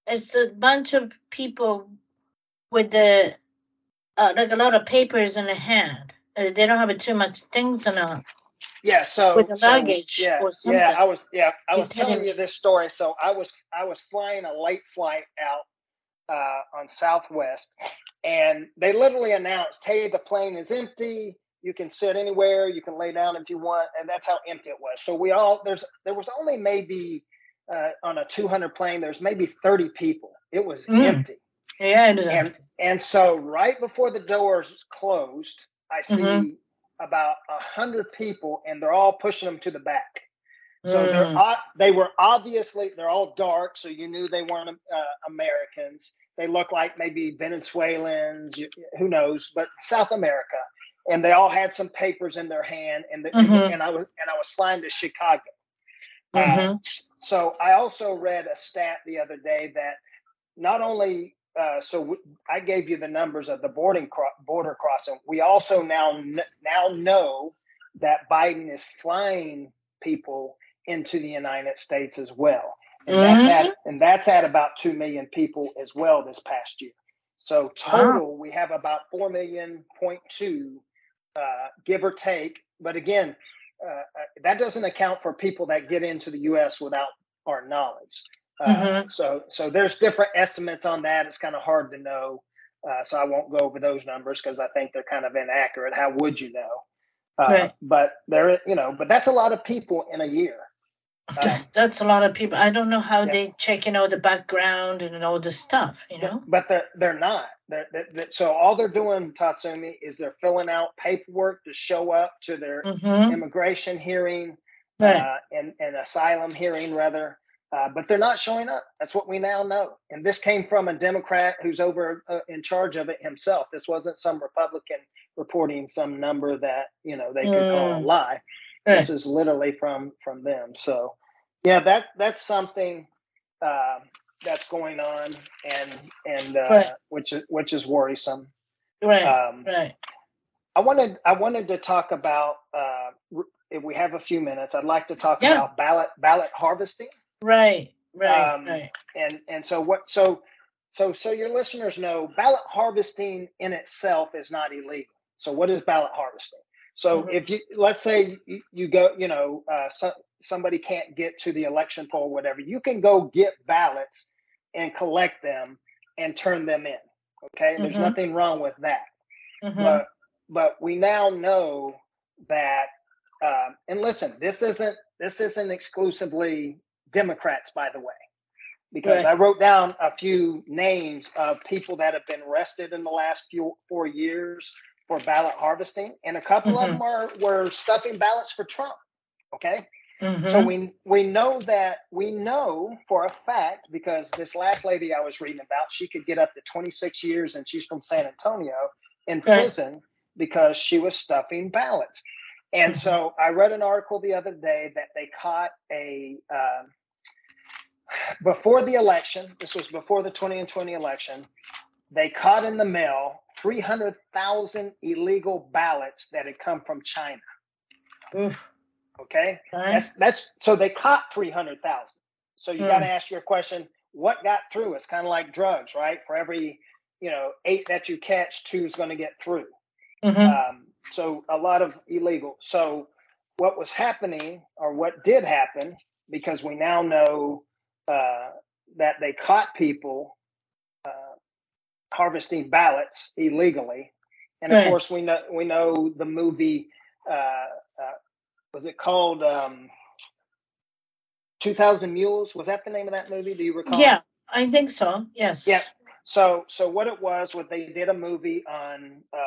It's a bunch of people with the uh, like a lot of papers in the hand. Uh, they don't have too much things in them. Yeah, so with the so, luggage yeah, or something. Yeah, I was yeah, I was telling you this story. So I was I was flying a late flight out uh, on Southwest, and they literally announced, "Hey, the plane is empty. You can sit anywhere. You can lay down if you want." And that's how empty it was. So we all there's there was only maybe uh, on a 200 plane. There's maybe 30 people. It was mm. empty. Yeah, it is and, empty. And so right before the doors closed, I see mm-hmm. about a hundred people, and they're all pushing them to the back. So mm. they're they were obviously they're all dark, so you knew they weren't uh, Americans. They look like maybe Venezuelans, who knows, but South America. And they all had some papers in their hand, and the, mm-hmm. and I was and I was flying to Chicago. Uh, mm-hmm. Uh, so I also read a stat the other day that not only uh, so w- I gave you the numbers of the boarding cro- border crossing. We also now now know that Biden is flying people into the United States as well, and mm-hmm. that's at and that's at about two million people as well this past year. So total, wow. we have about four million point two, uh, give or take. But again, uh, uh, that doesn't account for people that get into the U.S. without our knowledge. Uh, mm-hmm. So, so there's different estimates on that. It's kind of hard to know. Uh, so I won't go over those numbers because I think they're kind of inaccurate. How would you know? Uh, right. But there, you know, but that's a lot of people in a year. Um, that's a lot of people. I don't know how yeah. they check, you know, the background and all the stuff, you know. But they're they're not. They're, they're, so all they're doing, Tatsumi, is they're filling out paperwork to show up to their mm-hmm. immigration hearing right. uh, and, and asylum hearing, rather. Uh, but they're not showing up. That's what we now know. And this came from a Democrat who's over uh, in charge of it himself. This wasn't some Republican reporting some number that you know they could mm. call a mm. lie. Right. This is literally from from them. So, yeah, that that's something uh, that's going on, and and uh, right. which is which is worrisome. Right. Um, right. I wanted I wanted to talk about uh, if we have a few minutes. I'd like to talk yeah. about ballot ballot harvesting. Right, right, um, right. And and so what? So so so your listeners know ballot harvesting in itself is not illegal. So what is ballot harvesting? So mm-hmm. if you let's say you, go, you know, uh, so, somebody can't get to the election poll, whatever, you can go get ballots and collect them and turn them in. Okay, mm-hmm. there's nothing wrong with that. Mm-hmm. But but we now know that. Um, and listen, this isn't this isn't exclusively Democrats, by the way, because right. I wrote down a few names of people that have been arrested in the last few four years for ballot harvesting, and a couple mm-hmm. of them are were stuffing ballots for Trump. Okay. Mm-hmm. So we we know that we know for a fact because this last lady I was reading about, she could get up to 26 years, and she's from San Antonio in prison because she was stuffing ballots. And mm-hmm. so I read an article the other day that they caught a uh, before the election, this was before the 20 and 20 election, they caught in the mail 300,000 illegal ballots that had come from China. Oof. Okay. That's, that's so they caught 300,000. So you mm. got to ask your question what got through? It's kind of like drugs, right? For every, you know, eight that you catch, two's going to get through. Mm-hmm. Um, so a lot of illegal. So what was happening or what did happen, because we now know uh, that they caught people harvesting ballots illegally, and of right. course we know we know the movie. Uh, uh was it called um, Two Thousand Mules? Was that the name of that movie? Do you recall? Yeah, I think so. Yes. Yeah. So so what it was, what they did a movie on. Um,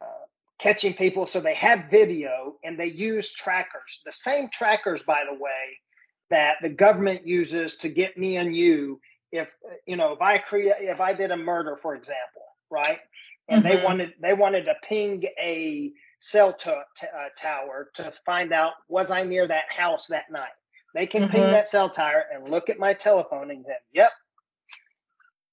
uh, catching people so they have video and they use trackers the same trackers by the way that the government uses to get me and you if you know if i create if i did a murder for example right and mm-hmm. they wanted they wanted to ping a cell t- t- uh, tower to find out was I near that house that night. They can mm-hmm. ping that cell tower and look at my telephone and say, "Yep,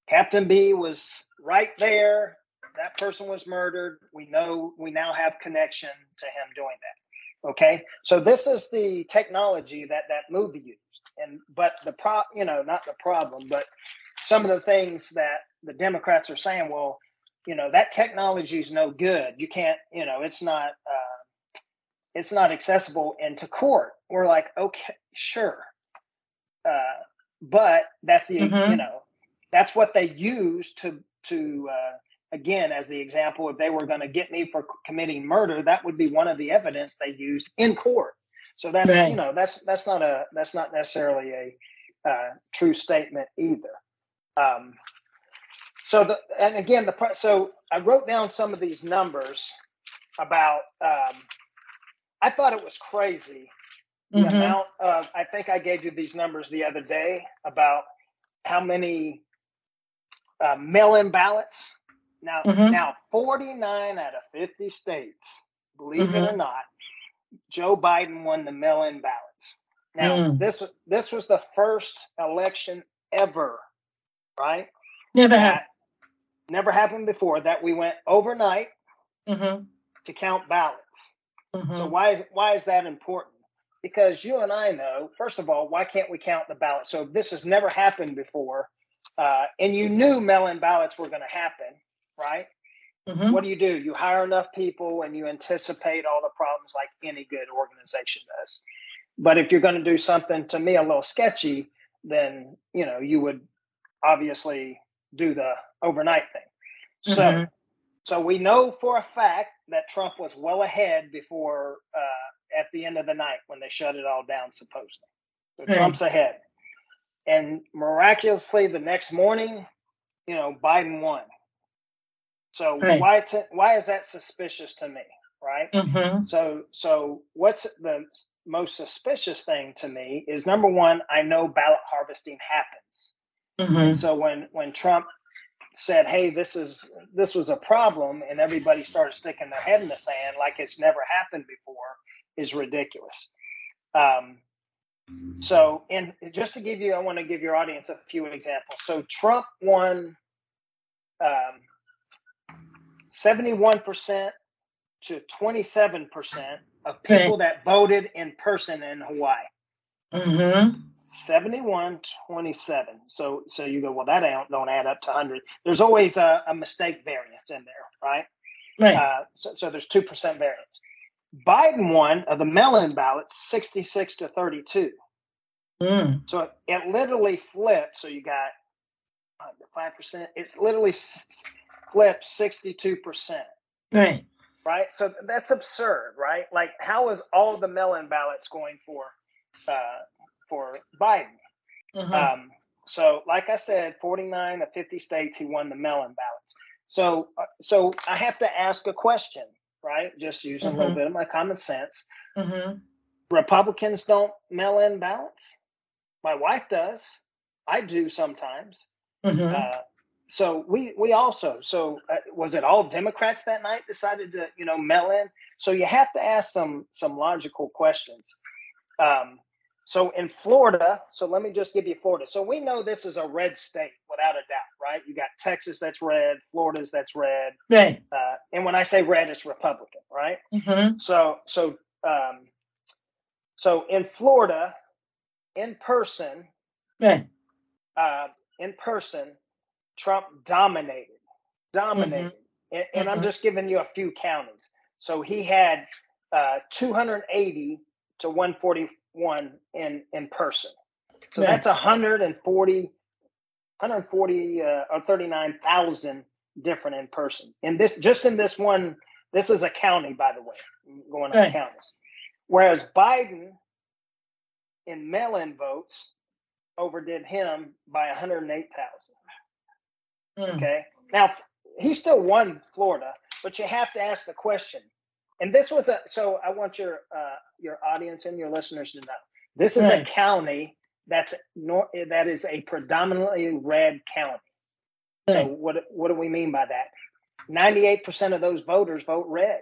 Captain B was right there. That person was murdered. We know. We now have connection to him doing that." Okay, so this is the technology that that movie used, and but the pro, you know, not the problem, but some of the things that the Democrats are saying, well, you know, that technology is no good. You can't, you know, it's not, uh, it's not accessible into court. We're like, okay, sure, uh, but that's the, mm-hmm. you know, that's what they use to to uh, again as the example. If they were going to get me for committing murder, that would be one of the evidence they used in court. So that's right. you know that's that's not a that's not necessarily a uh, true statement either. Um, so the and again the so I wrote down some of these numbers about. Um, I thought it was crazy the mm-hmm. amount of. I think I gave you these numbers the other day about how many uh, mail-in ballots. Now, mm-hmm. now, 49 out of 50 states, believe mm-hmm. it or not, Joe Biden won the mail-in ballots. Now, mm. this this was the first election ever right? Never happened. Never happened before that we went overnight mm-hmm. to count ballots. Mm-hmm. So why why is that important? Because you and I know, first of all, why can't we count the ballots? So this has never happened before, uh, and you knew mail-in ballots were going to happen, right? Mm-hmm. What do you do? You hire enough people and you anticipate all the problems like any good organization does. But if you're going to do something to me a little sketchy, then you know you would obviously do the overnight thing. So, mm-hmm. so we know for a fact that Trump was well ahead before uh, at the end of the night when they shut it all down, supposedly. So mm-hmm. Trump's ahead, and miraculously the next morning, you know, Biden won. So right. why t- why is that suspicious to me, right? Mm-hmm. So so what's the most suspicious thing to me is number one, I know ballot harvesting happens. Mm-hmm. So when when Trump said, "Hey, this is this was a problem," and everybody started sticking their head in the sand like it's never happened before, is ridiculous. Um, so, and just to give you, I want to give your audience a few examples. So Trump won um, seventy-one percent to twenty-seven percent of people that voted in person in Hawaii. Mm-hmm. 71 27 so so you go well that don't, don't add up to 100 there's always a, a mistake variance in there right? Right. Uh, so, so there's 2% variance. Biden won of the mail-in ballots 66 to 32 mm. so it, it, literally flipped. So you got uh, 5% it's literally flipped 62% right right so that's absurd right like how is all the mail-in ballots going for uh, for Biden. Mm-hmm. Um, so, like I said, 49 of 50 states, he won the mail-in ballots. So, uh, so I have to ask a question, right? Just using mm-hmm. a little mm-hmm. bit of my common sense. Mm-hmm. Republicans don't mail in ballots. My wife does. I do sometimes. Mm-hmm. Uh, so we we also so uh, was it all Democrats that night decided to you know mail in? So you have to ask some some logical questions. Um, so in Florida, so let me just give you Florida. So we know this is a red state without a doubt, right? You got Texas that's red, Florida's that's red, right? Uh, and when I say red, it's Republican, right? Mm-hmm. So so um, so in Florida, in person, right? Uh, in person, Trump dominated, dominated, mm-hmm. and, and mm-hmm. I'm just giving you a few counties. So he had uh, 280 to 141 in in person. So that's 140, 140 uh, or 39,000 different in person. And this just in this one, this is a county, by the way, going on right. counties. Whereas Biden in mail-in votes overdid him by 108,000. Mm. Okay. Now he still won Florida, but you have to ask the question. And this was a so I want your uh, your audience and your listeners to know. This is a county that's nor, that is a predominantly red county. So what what do we mean by that? Ninety eight percent of those voters vote red.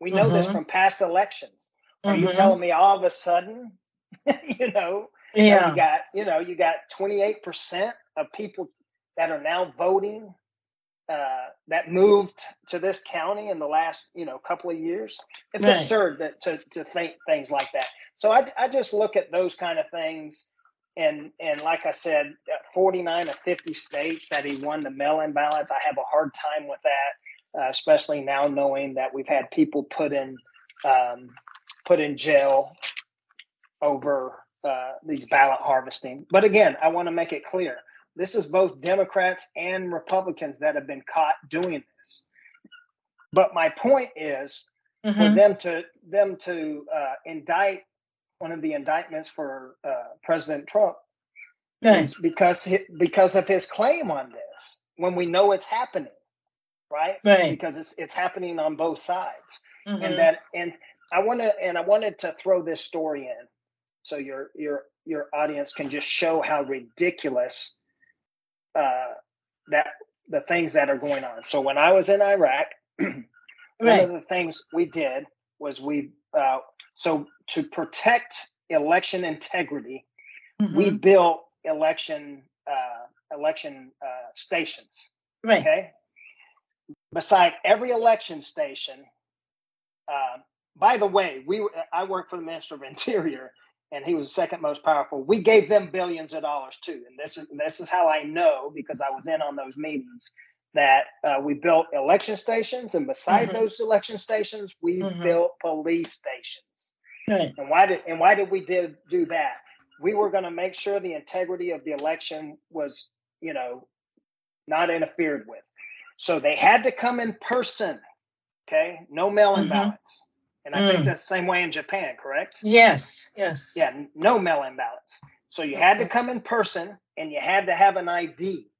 We know mm-hmm. this from past elections. Are mm-hmm. you telling me all of a sudden, you know, yeah. you got, you know, you got 28% of people that are now voting uh, that moved to this county in the last, you know, couple of years. It's right. absurd that, to, to think things like that. So I, I just look at those kind of things and and like I said, 49 of 50 states that he won the mail-in ballots. I have a hard time with that, uh, especially now knowing that we've had people put in um, put in jail over uh, these ballot harvesting. But again, I want to make it clear: this is both Democrats and Republicans that have been caught doing this. But my point is mm-hmm. for them to them to uh, indict one of the indictments for uh, President Trump is because because of his claim on this. When we know it's happening, right? Right. Because it's it's happening on both sides, mm-hmm. and that and I want to and I wanted to throw this story in, so your your your audience can just show how ridiculous uh, that the things that are going on. So when I was in Iraq, right. one of the things we did was we uh, so to protect election integrity, mm-hmm. we built election uh, election uh, stations. Right. Okay. Beside every election station. Uh, by the way, we I work for the Minister of Interior, and he was the second most powerful. We gave them billions of dollars too, and this is this is how I know because I was in on those meetings that uh, we built election stations, and beside mm-hmm. those election stations, we mm-hmm. built police stations. Right. And why did and why did we did do that? We were going to make sure the integrity of the election was, you know, not interfered with. So they had to come in person. Okay, no mail-in mm-hmm. ballots. And I mm. think that's the same way in Japan, correct? Yes, yes. Yeah, no mail-in ballots. So you had to come in person and you had to have an ID.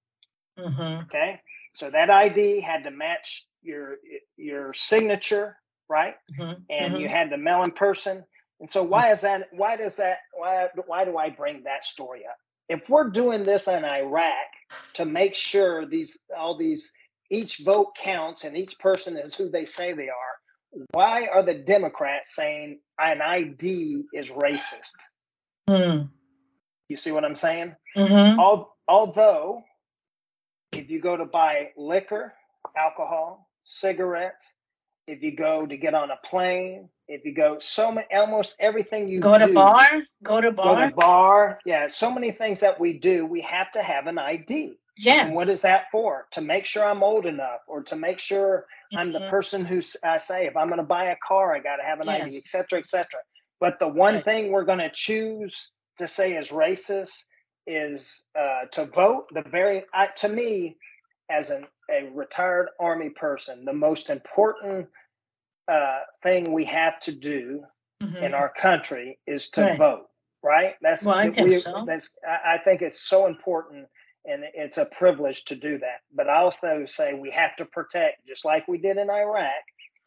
Mm-hmm. Okay, so that ID had to match your your signature, right? Mm-hmm. And you mm-hmm. had to mail in person. And so why is that? Why does that? Why why do I bring that story up? If we're doing this in Iraq to make sure these all these each vote counts and each person is who they say they are, why are the Democrats saying an ID is racist? Mm. You see what I'm saying? Mm-hmm. All, although, if you go to buy liquor, alcohol, cigarettes, if you go to get on a plane, if you go so many almost everything you go do, to bar, go to bar, go to bar. Yeah, so many things that we do, we have to have an ID. Yes. And what is that for? To make sure I'm old enough, or to make sure. I'm the mm-hmm. person who I say if I'm going to buy a car, I got to have an yes. ID, et cetera, et cetera. But the one right. thing we're going to choose to say is racist is uh, to vote. The very uh, to me, as an a retired army person, the most important uh, thing we have to do mm-hmm. in our country is to right. vote. Right? That's well, I think we, so. That's I, I think it's so important and it's a privilege to do that. But I also say we have to protect, just like we did in Iraq,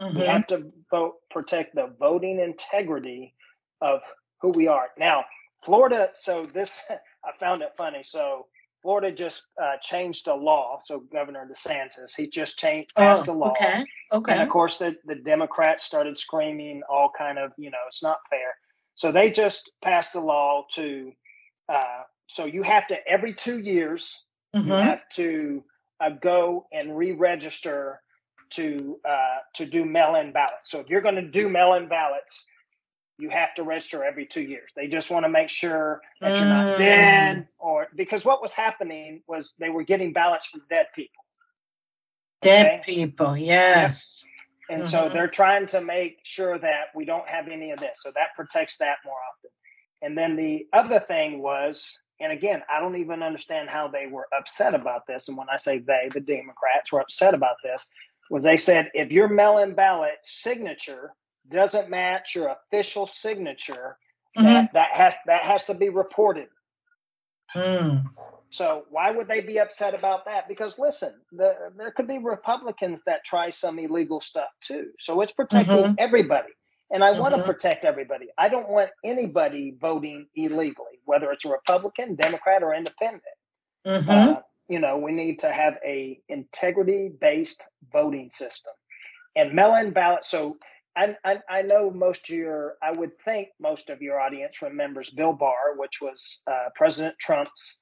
mm-hmm. we have to vote protect the voting integrity of who we are. Now, Florida. So this I found it funny. So Florida just uh, changed a law. So Governor DeSantis, he just changed passed oh, a law. Okay. Okay. And of course, the the Democrats started screaming all kind of you know it's not fair. So they just passed a law to. Uh, so you have to every two years mm-hmm. you have to uh, go and re-register to uh, to do mail-in ballots. So if you're going to do mail-in ballots, you have to register every two years. They just want to make sure that you're not dead mm. or because what was happening was they were getting ballots from dead people. Dead okay? people, yes. And mm-hmm. so they're trying to make sure that we don't have any of this. So that protects that more often. And then the other thing was, and again, I don't even understand how they were upset about this. And when I say they, the Democrats were upset about this, was they said if your mail-in ballot signature doesn't match your official signature, mm-hmm. that, that has that has to be reported. Mm. So why would they be upset about that? Because listen, the, there could be Republicans that try some illegal stuff too. So it's protecting mm-hmm. everybody. And I mm-hmm. want to protect everybody. I don't want anybody voting illegally, whether it's a Republican, Democrat, or Independent. Mm-hmm. Uh, you know, we need to have a integrity based voting system and mail-in ballot. So I, I, I know most of your, I would think most of your audience remembers Bill Barr, which was uh, President Trump's.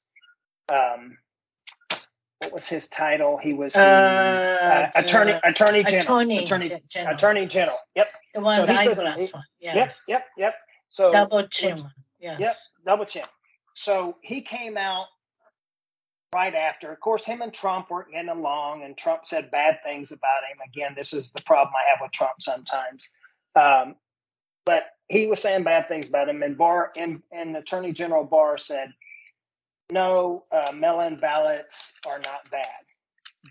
Um, what was his title? He was the uh, uh, attorney, attorney general, attorney, attorney general. attorney general. Yep. The one so the eyeglass one. Yes. Yep. Yep. Yep. So double chin. Which, yes. Yep. Double chin. So he came out right after. Of course, him and Trump weren't getting along, and Trump said bad things about him. Again, this is the problem I have with Trump sometimes. Um, but he was saying bad things about him, and Barr and, and Attorney General Barr said, "No, uh, mail-in ballots are not bad."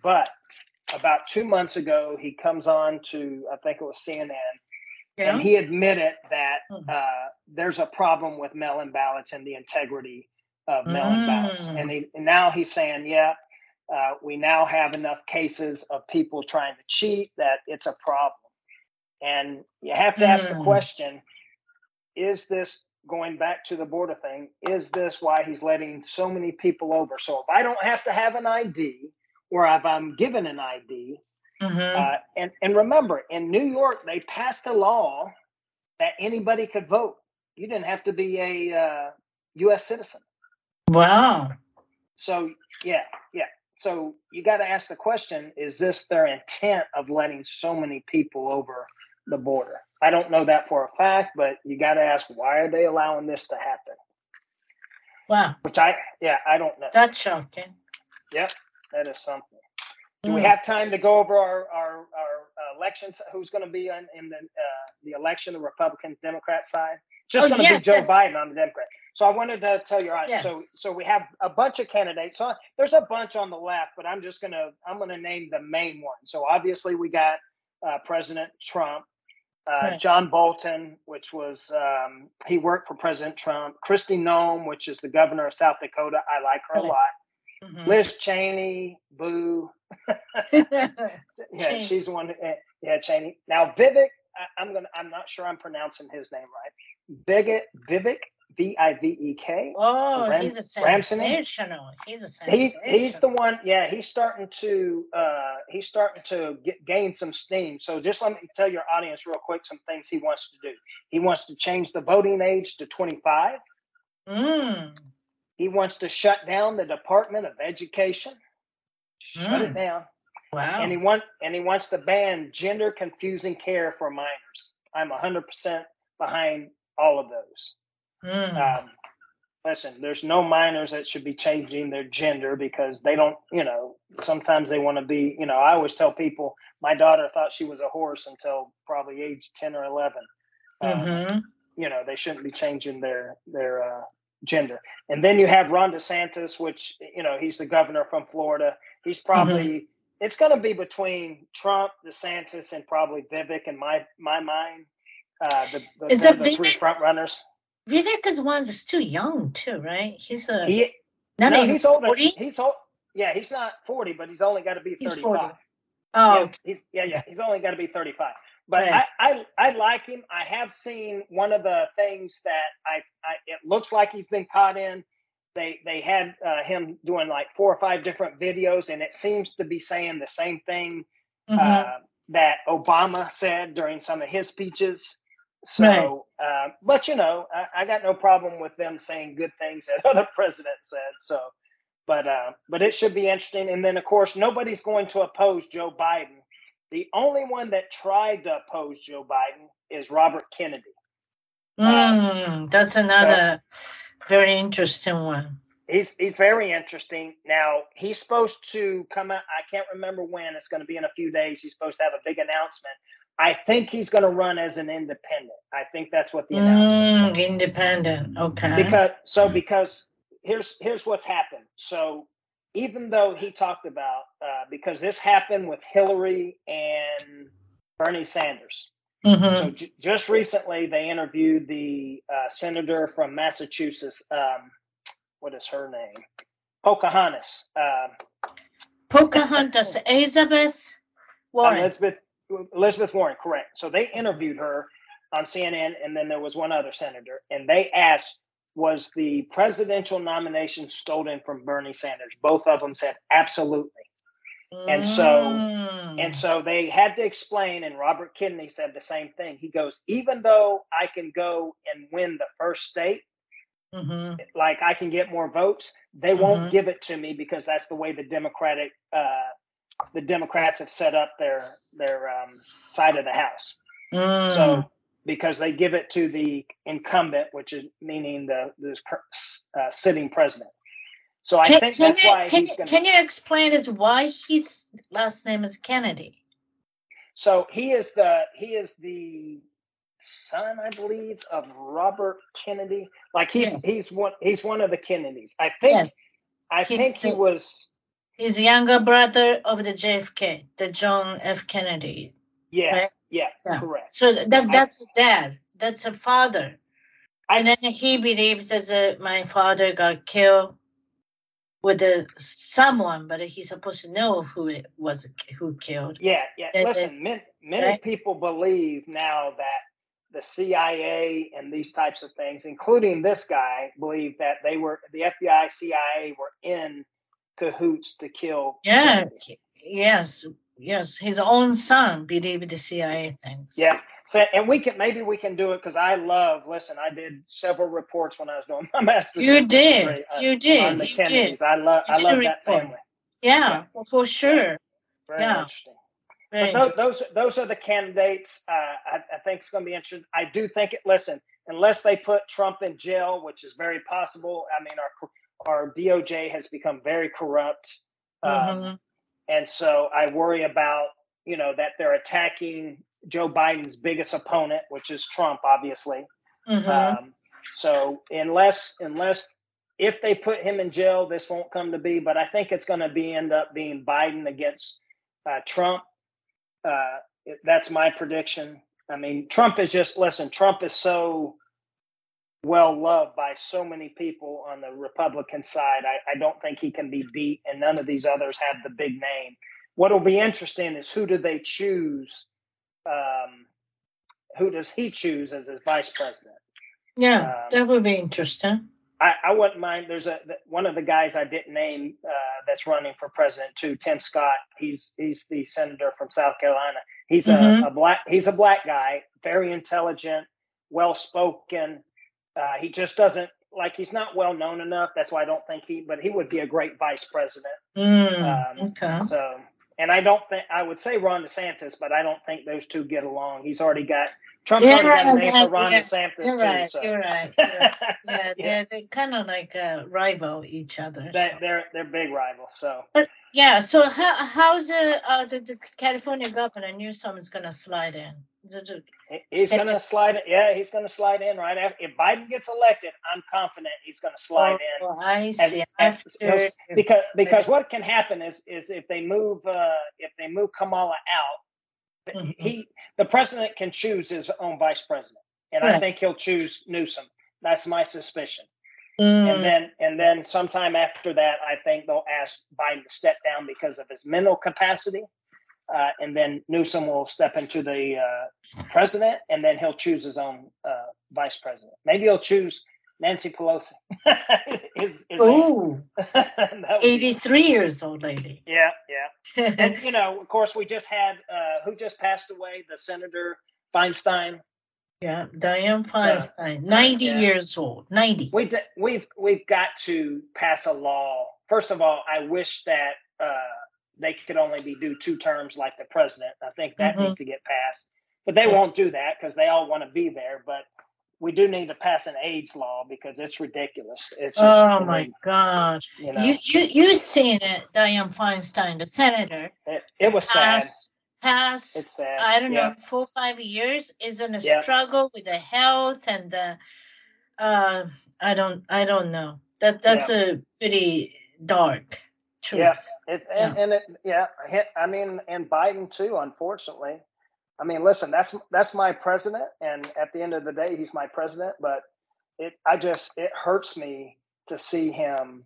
But about two months ago, he comes on to I think it was CNN, yeah. and he admitted that hmm. uh, there's a problem with mail-in ballots and the integrity of mail-in mm. ballots. And, he, and now he's saying, yeah, uh, we now have enough cases of people trying to cheat that it's a problem. And you have to mm. ask the mm. question is this going back to the border thing? Is this why he's letting so many people over? So if I don't have to have an ID or if I'm given an ID, mm-hmm. uh, and, and remember, in New York, they passed a law that anybody could vote. You didn't have to be a uh, U.S. citizen. Wow. So yeah, yeah. So you got to ask the question: Is this their intent of letting so many people over the border? I don't know that for a fact, but you got to ask: Why are they allowing this to happen? Wow. Which I yeah I don't know. That's shocking. Yep, that is something. Do mm. we hmm. have time to go over our our, our elections? Who's going to be in, in the uh, the election, the Republican Democrat side? Just oh, going to yes, be Joe yes. Biden on the Democrat. So I wanted to tell you, yes. so so we have a bunch of candidates. So there's a bunch on the left, but I'm just gonna I'm gonna name the main one. So obviously we got uh, President Trump, uh, right. John Bolton, which was um, he worked for President Trump. Kristi Noem, which is the governor of South Dakota. I like her right. a lot. Mm-hmm. Liz Cheney, boo. yeah, Cheney. she's one. Eh, yeah, Cheney. Now Vivek, I, am gonna. I'm not sure I'm pronouncing his name right. Vivek Vivek V I V E K. Oh, Ram- he's a sensational. He's a sensational. He, he's the one. Yeah, he's starting to uh, he's starting to get gain some steam. So just let me tell your audience real quick some things he wants to do. He wants to change the voting age to 25. Mm. He wants to shut down the Department of Education. Shut mm. it down. Wow. And he want and he wants to ban gender confusing care for minors. I'm 100% behind all of those. Mm. Um, listen, there's no minors that should be changing their gender because they don't, you know, sometimes they want to be, you know, I always tell people my daughter thought she was a horse until probably age 10 or 11. Um, mm-hmm. you know, they shouldn't be changing their, their, uh, gender. And then you have Ron DeSantis, which, you know, he's the governor from Florida. He's probably, mm-hmm. it's going to be between Trump, DeSantis, and probably Vivek in my, my mind. Uh, the, the, Is it the three front runners. Vivek is one that's too young too, right? He's a he, not no, he's older. 40? He's old. Yeah, he's not forty, but he's only got to be thirty-five. Oh, yeah, he's yeah, yeah. He's only got to be thirty-five. But right. I, I, I like him. I have seen one of the things that I, I it looks like he's been caught in. They they had uh, him doing like four or five different videos, and it seems to be saying the same thing mm-hmm. uh, that Obama said during some of his speeches. So, right. uh, but you know, I, I, got no problem with them saying good things that other presidents said. So, but uh, but it should be interesting. And then, of course, nobody's going to oppose Joe Biden. The only one that tried to oppose Joe Biden is Robert Kennedy. Mm, that's another so, very interesting one. He's he's very interesting. Now he's supposed to come out. I can't remember when. It's going to be in a few days. He's supposed to have a big announcement I think he's going to run as an independent. I think that's what the announcement. Mm, independent, okay. Because so because here's here's what's happened. So even though he talked about uh, because this happened with Hillary and Bernie Sanders. Mm-hmm. So j- just recently they interviewed the uh, senator from Massachusetts. Um, what is her name? Pocahontas. Uh, Pocahontas Elizabeth Warren. Elizabeth Elizabeth Warren, correct. So they interviewed her on CNN, and then there was one other senator, and they asked, "Was the presidential nomination stolen from Bernie Sanders?" Both of them said, "Absolutely." And so and so they had to explain, and Robert Kennedy said the same thing. He goes, even though I can go and win the first state, Mhm. like I can get more votes, they Mhm. won't give it to me because that's the way the Democratic uh, the Democrats have set up their their um, side of the house. Mm. So because they give it to the incumbent, which is meaning the the uh, sitting president. So I can, think can that's you, why can, he's you- going to. can you explain us why his last name is Kennedy? So he is the he is the son, I believe, of Robert Kennedy. Like he's Yes. he's one he's one of the Kennedys. I think Yes, I he's think he was he's younger brother of the JFK, the John F. Kennedy. yeah Right. yeah, Yeah. correct. So that that's a dad. That's a father. I- and then he believes that uh, my father got killed with uh, someone, but he's supposed to know who it was who killed. Yeah yeah. That- Listen, many, many right. people believe now that the CIA and these types of things, including this guy, believe that they were the FBI, CIA were in cahoots to kill. Yeah. Kennedy. Yes. Yes. His own son believed the CIA things. Yeah. So, and we can maybe we can do it because I love. Listen, I did several reports when I was doing my master's. You did. history, uh, You did. on the You Kennedys. did. I love. I love that family. Yeah, well, for sure. Very Yeah. interesting. Very But those, interesting. those those are the candidates. Uh, I, I think it's going to be interesting. I do think it. Listen, unless they put Trump in jail, which is very possible. I mean, our our DOJ has become very corrupt, um, Mhm. and so I worry about you know that they're attacking Joe Biden's biggest opponent, which is Trump, obviously. Mhm. Um, so unless unless if they put him in jail, this won't come to be. But I think it's going to be end up being Biden against uh, Trump. Uh, that's my prediction. I mean, Trump is just listen. Trump is so well loved by so many people on the Republican side. I, I don't think he can be beat, and none of these others have the big name. What will be interesting is who do they choose? Um, who does he choose as his vice president? yeah, um, that would be interesting. I, I wouldn't mind. There's a one of the guys I didn't name uh, that's running for president too. Tim Scott. He's he's the senator from South Carolina. He's Mhm. a, a black. He's a black guy. Very intelligent, well spoken. Uh, he just doesn't like. He's not well known enough. That's why I don't think he. But he would be a great vice president. Mm, Um, okay. So, and I don't think I would say Ron DeSantis, but I don't think those two get along. He's already got Trump's already got a name yeah, for Ron yeah. DeSantis You're too. right. so. You're right. You're right. Yeah, Yeah. they're, they're kind of like uh, rival each other. They- so. they're they're big rivals. So Yeah. So how how's the uh, the, the California governor Newsom is gonna slide in? The- the- he- he's going to slide. Yeah, he's going to slide in right after. If Biden gets elected, I'm confident he's going to slide in. Oh, I see. and because because what can happen is is if they move uh, if they move Kamala out, Mhm. he the president can choose his own vice president, and I think he'll choose Newsom. That's my suspicion. Mm, And then and then sometime after that, I think they'll ask Biden to step down because of his mental capacity. Uh, and then Newsom will step into the uh, president, and then he'll choose his own uh, vice president. Maybe he'll choose Nancy Pelosi. Ooh, That would be- 83 years old lady. Yeah, yeah. And you know, of course, we just had uh, who just passed away, the Senator Feinstein. yeah, Dianne Feinstein, 90 yeah. years old. 90. We d- we've we've got to pass a law. First of all, I wish that uh, they could only be do two terms like the president. I think that Mhm. needs to get passed, but they won't do that because they all want to be there. But we do need to pass an age law because it's ridiculous. It's just, Oh I my mean, God. you know, You you you seen it, Dianne Feinstein, the senator, it, it was sad. pass pass It's sad. I don't Yeah. know, four five years is in a Yeah. struggle with the health and the uh I don't I don't know. That that's a pretty dark truth. Yeah, it, and, and it, yeah, I mean, and Biden too. Unfortunately, I mean, listen, that's that's my president, and at the end of the day, he's my president. But it, I just, it hurts me to see him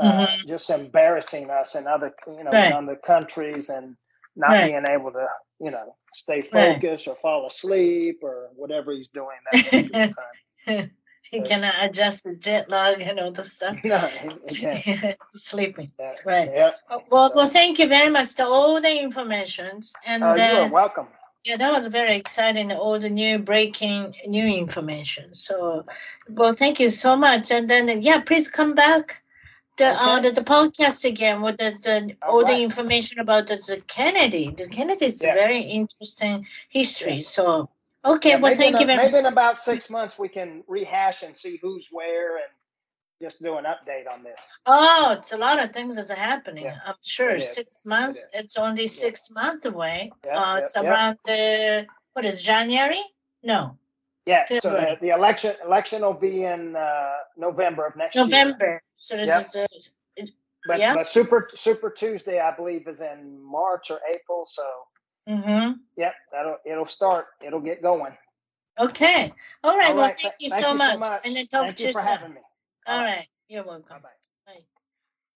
uh, Mhm. just embarrassing us and other, you know, Right. in other countries, and not Right. being able to, you know, stay Right. focused or fall asleep or whatever he's doing that time. he Yes. cannot adjust the jet lag and all the stuff. no, yeah, Sleeping. yeah, Right. yeah. Oh, Well, well, thank you very much. The, all the informations and Uh, you are then welcome. yeah, that was very exciting. All the new breaking new information. So, well, thank you so much. And then yeah, please come back. The uh the, the podcast again with the, the All all the information about the, the Kennedy. The Kennedy is Yeah. very interesting history. So okay, Yeah, well, thank you a- very maybe in about six months we can rehash and see who's where and just do an update on this. Oh, it's a lot of things that's happening. Yeah, I'm sure it is. six months. is. it's only six months away. Yeah, uh, yeah, it's yeah. around the what is January? No, Yeah, so the, the election election will be in uh, November of next year. November. So this Yeah. is uh, But, Yeah. but Super Super Tuesday, I believe, is in March or April. So mm-hmm. yep, that'll it'll start. It'll get going. Okay. All right. All well, right, thank you thank so you much. so much. And then talk Thank to you for soon. having me. All right. You're welcome. Bye bye.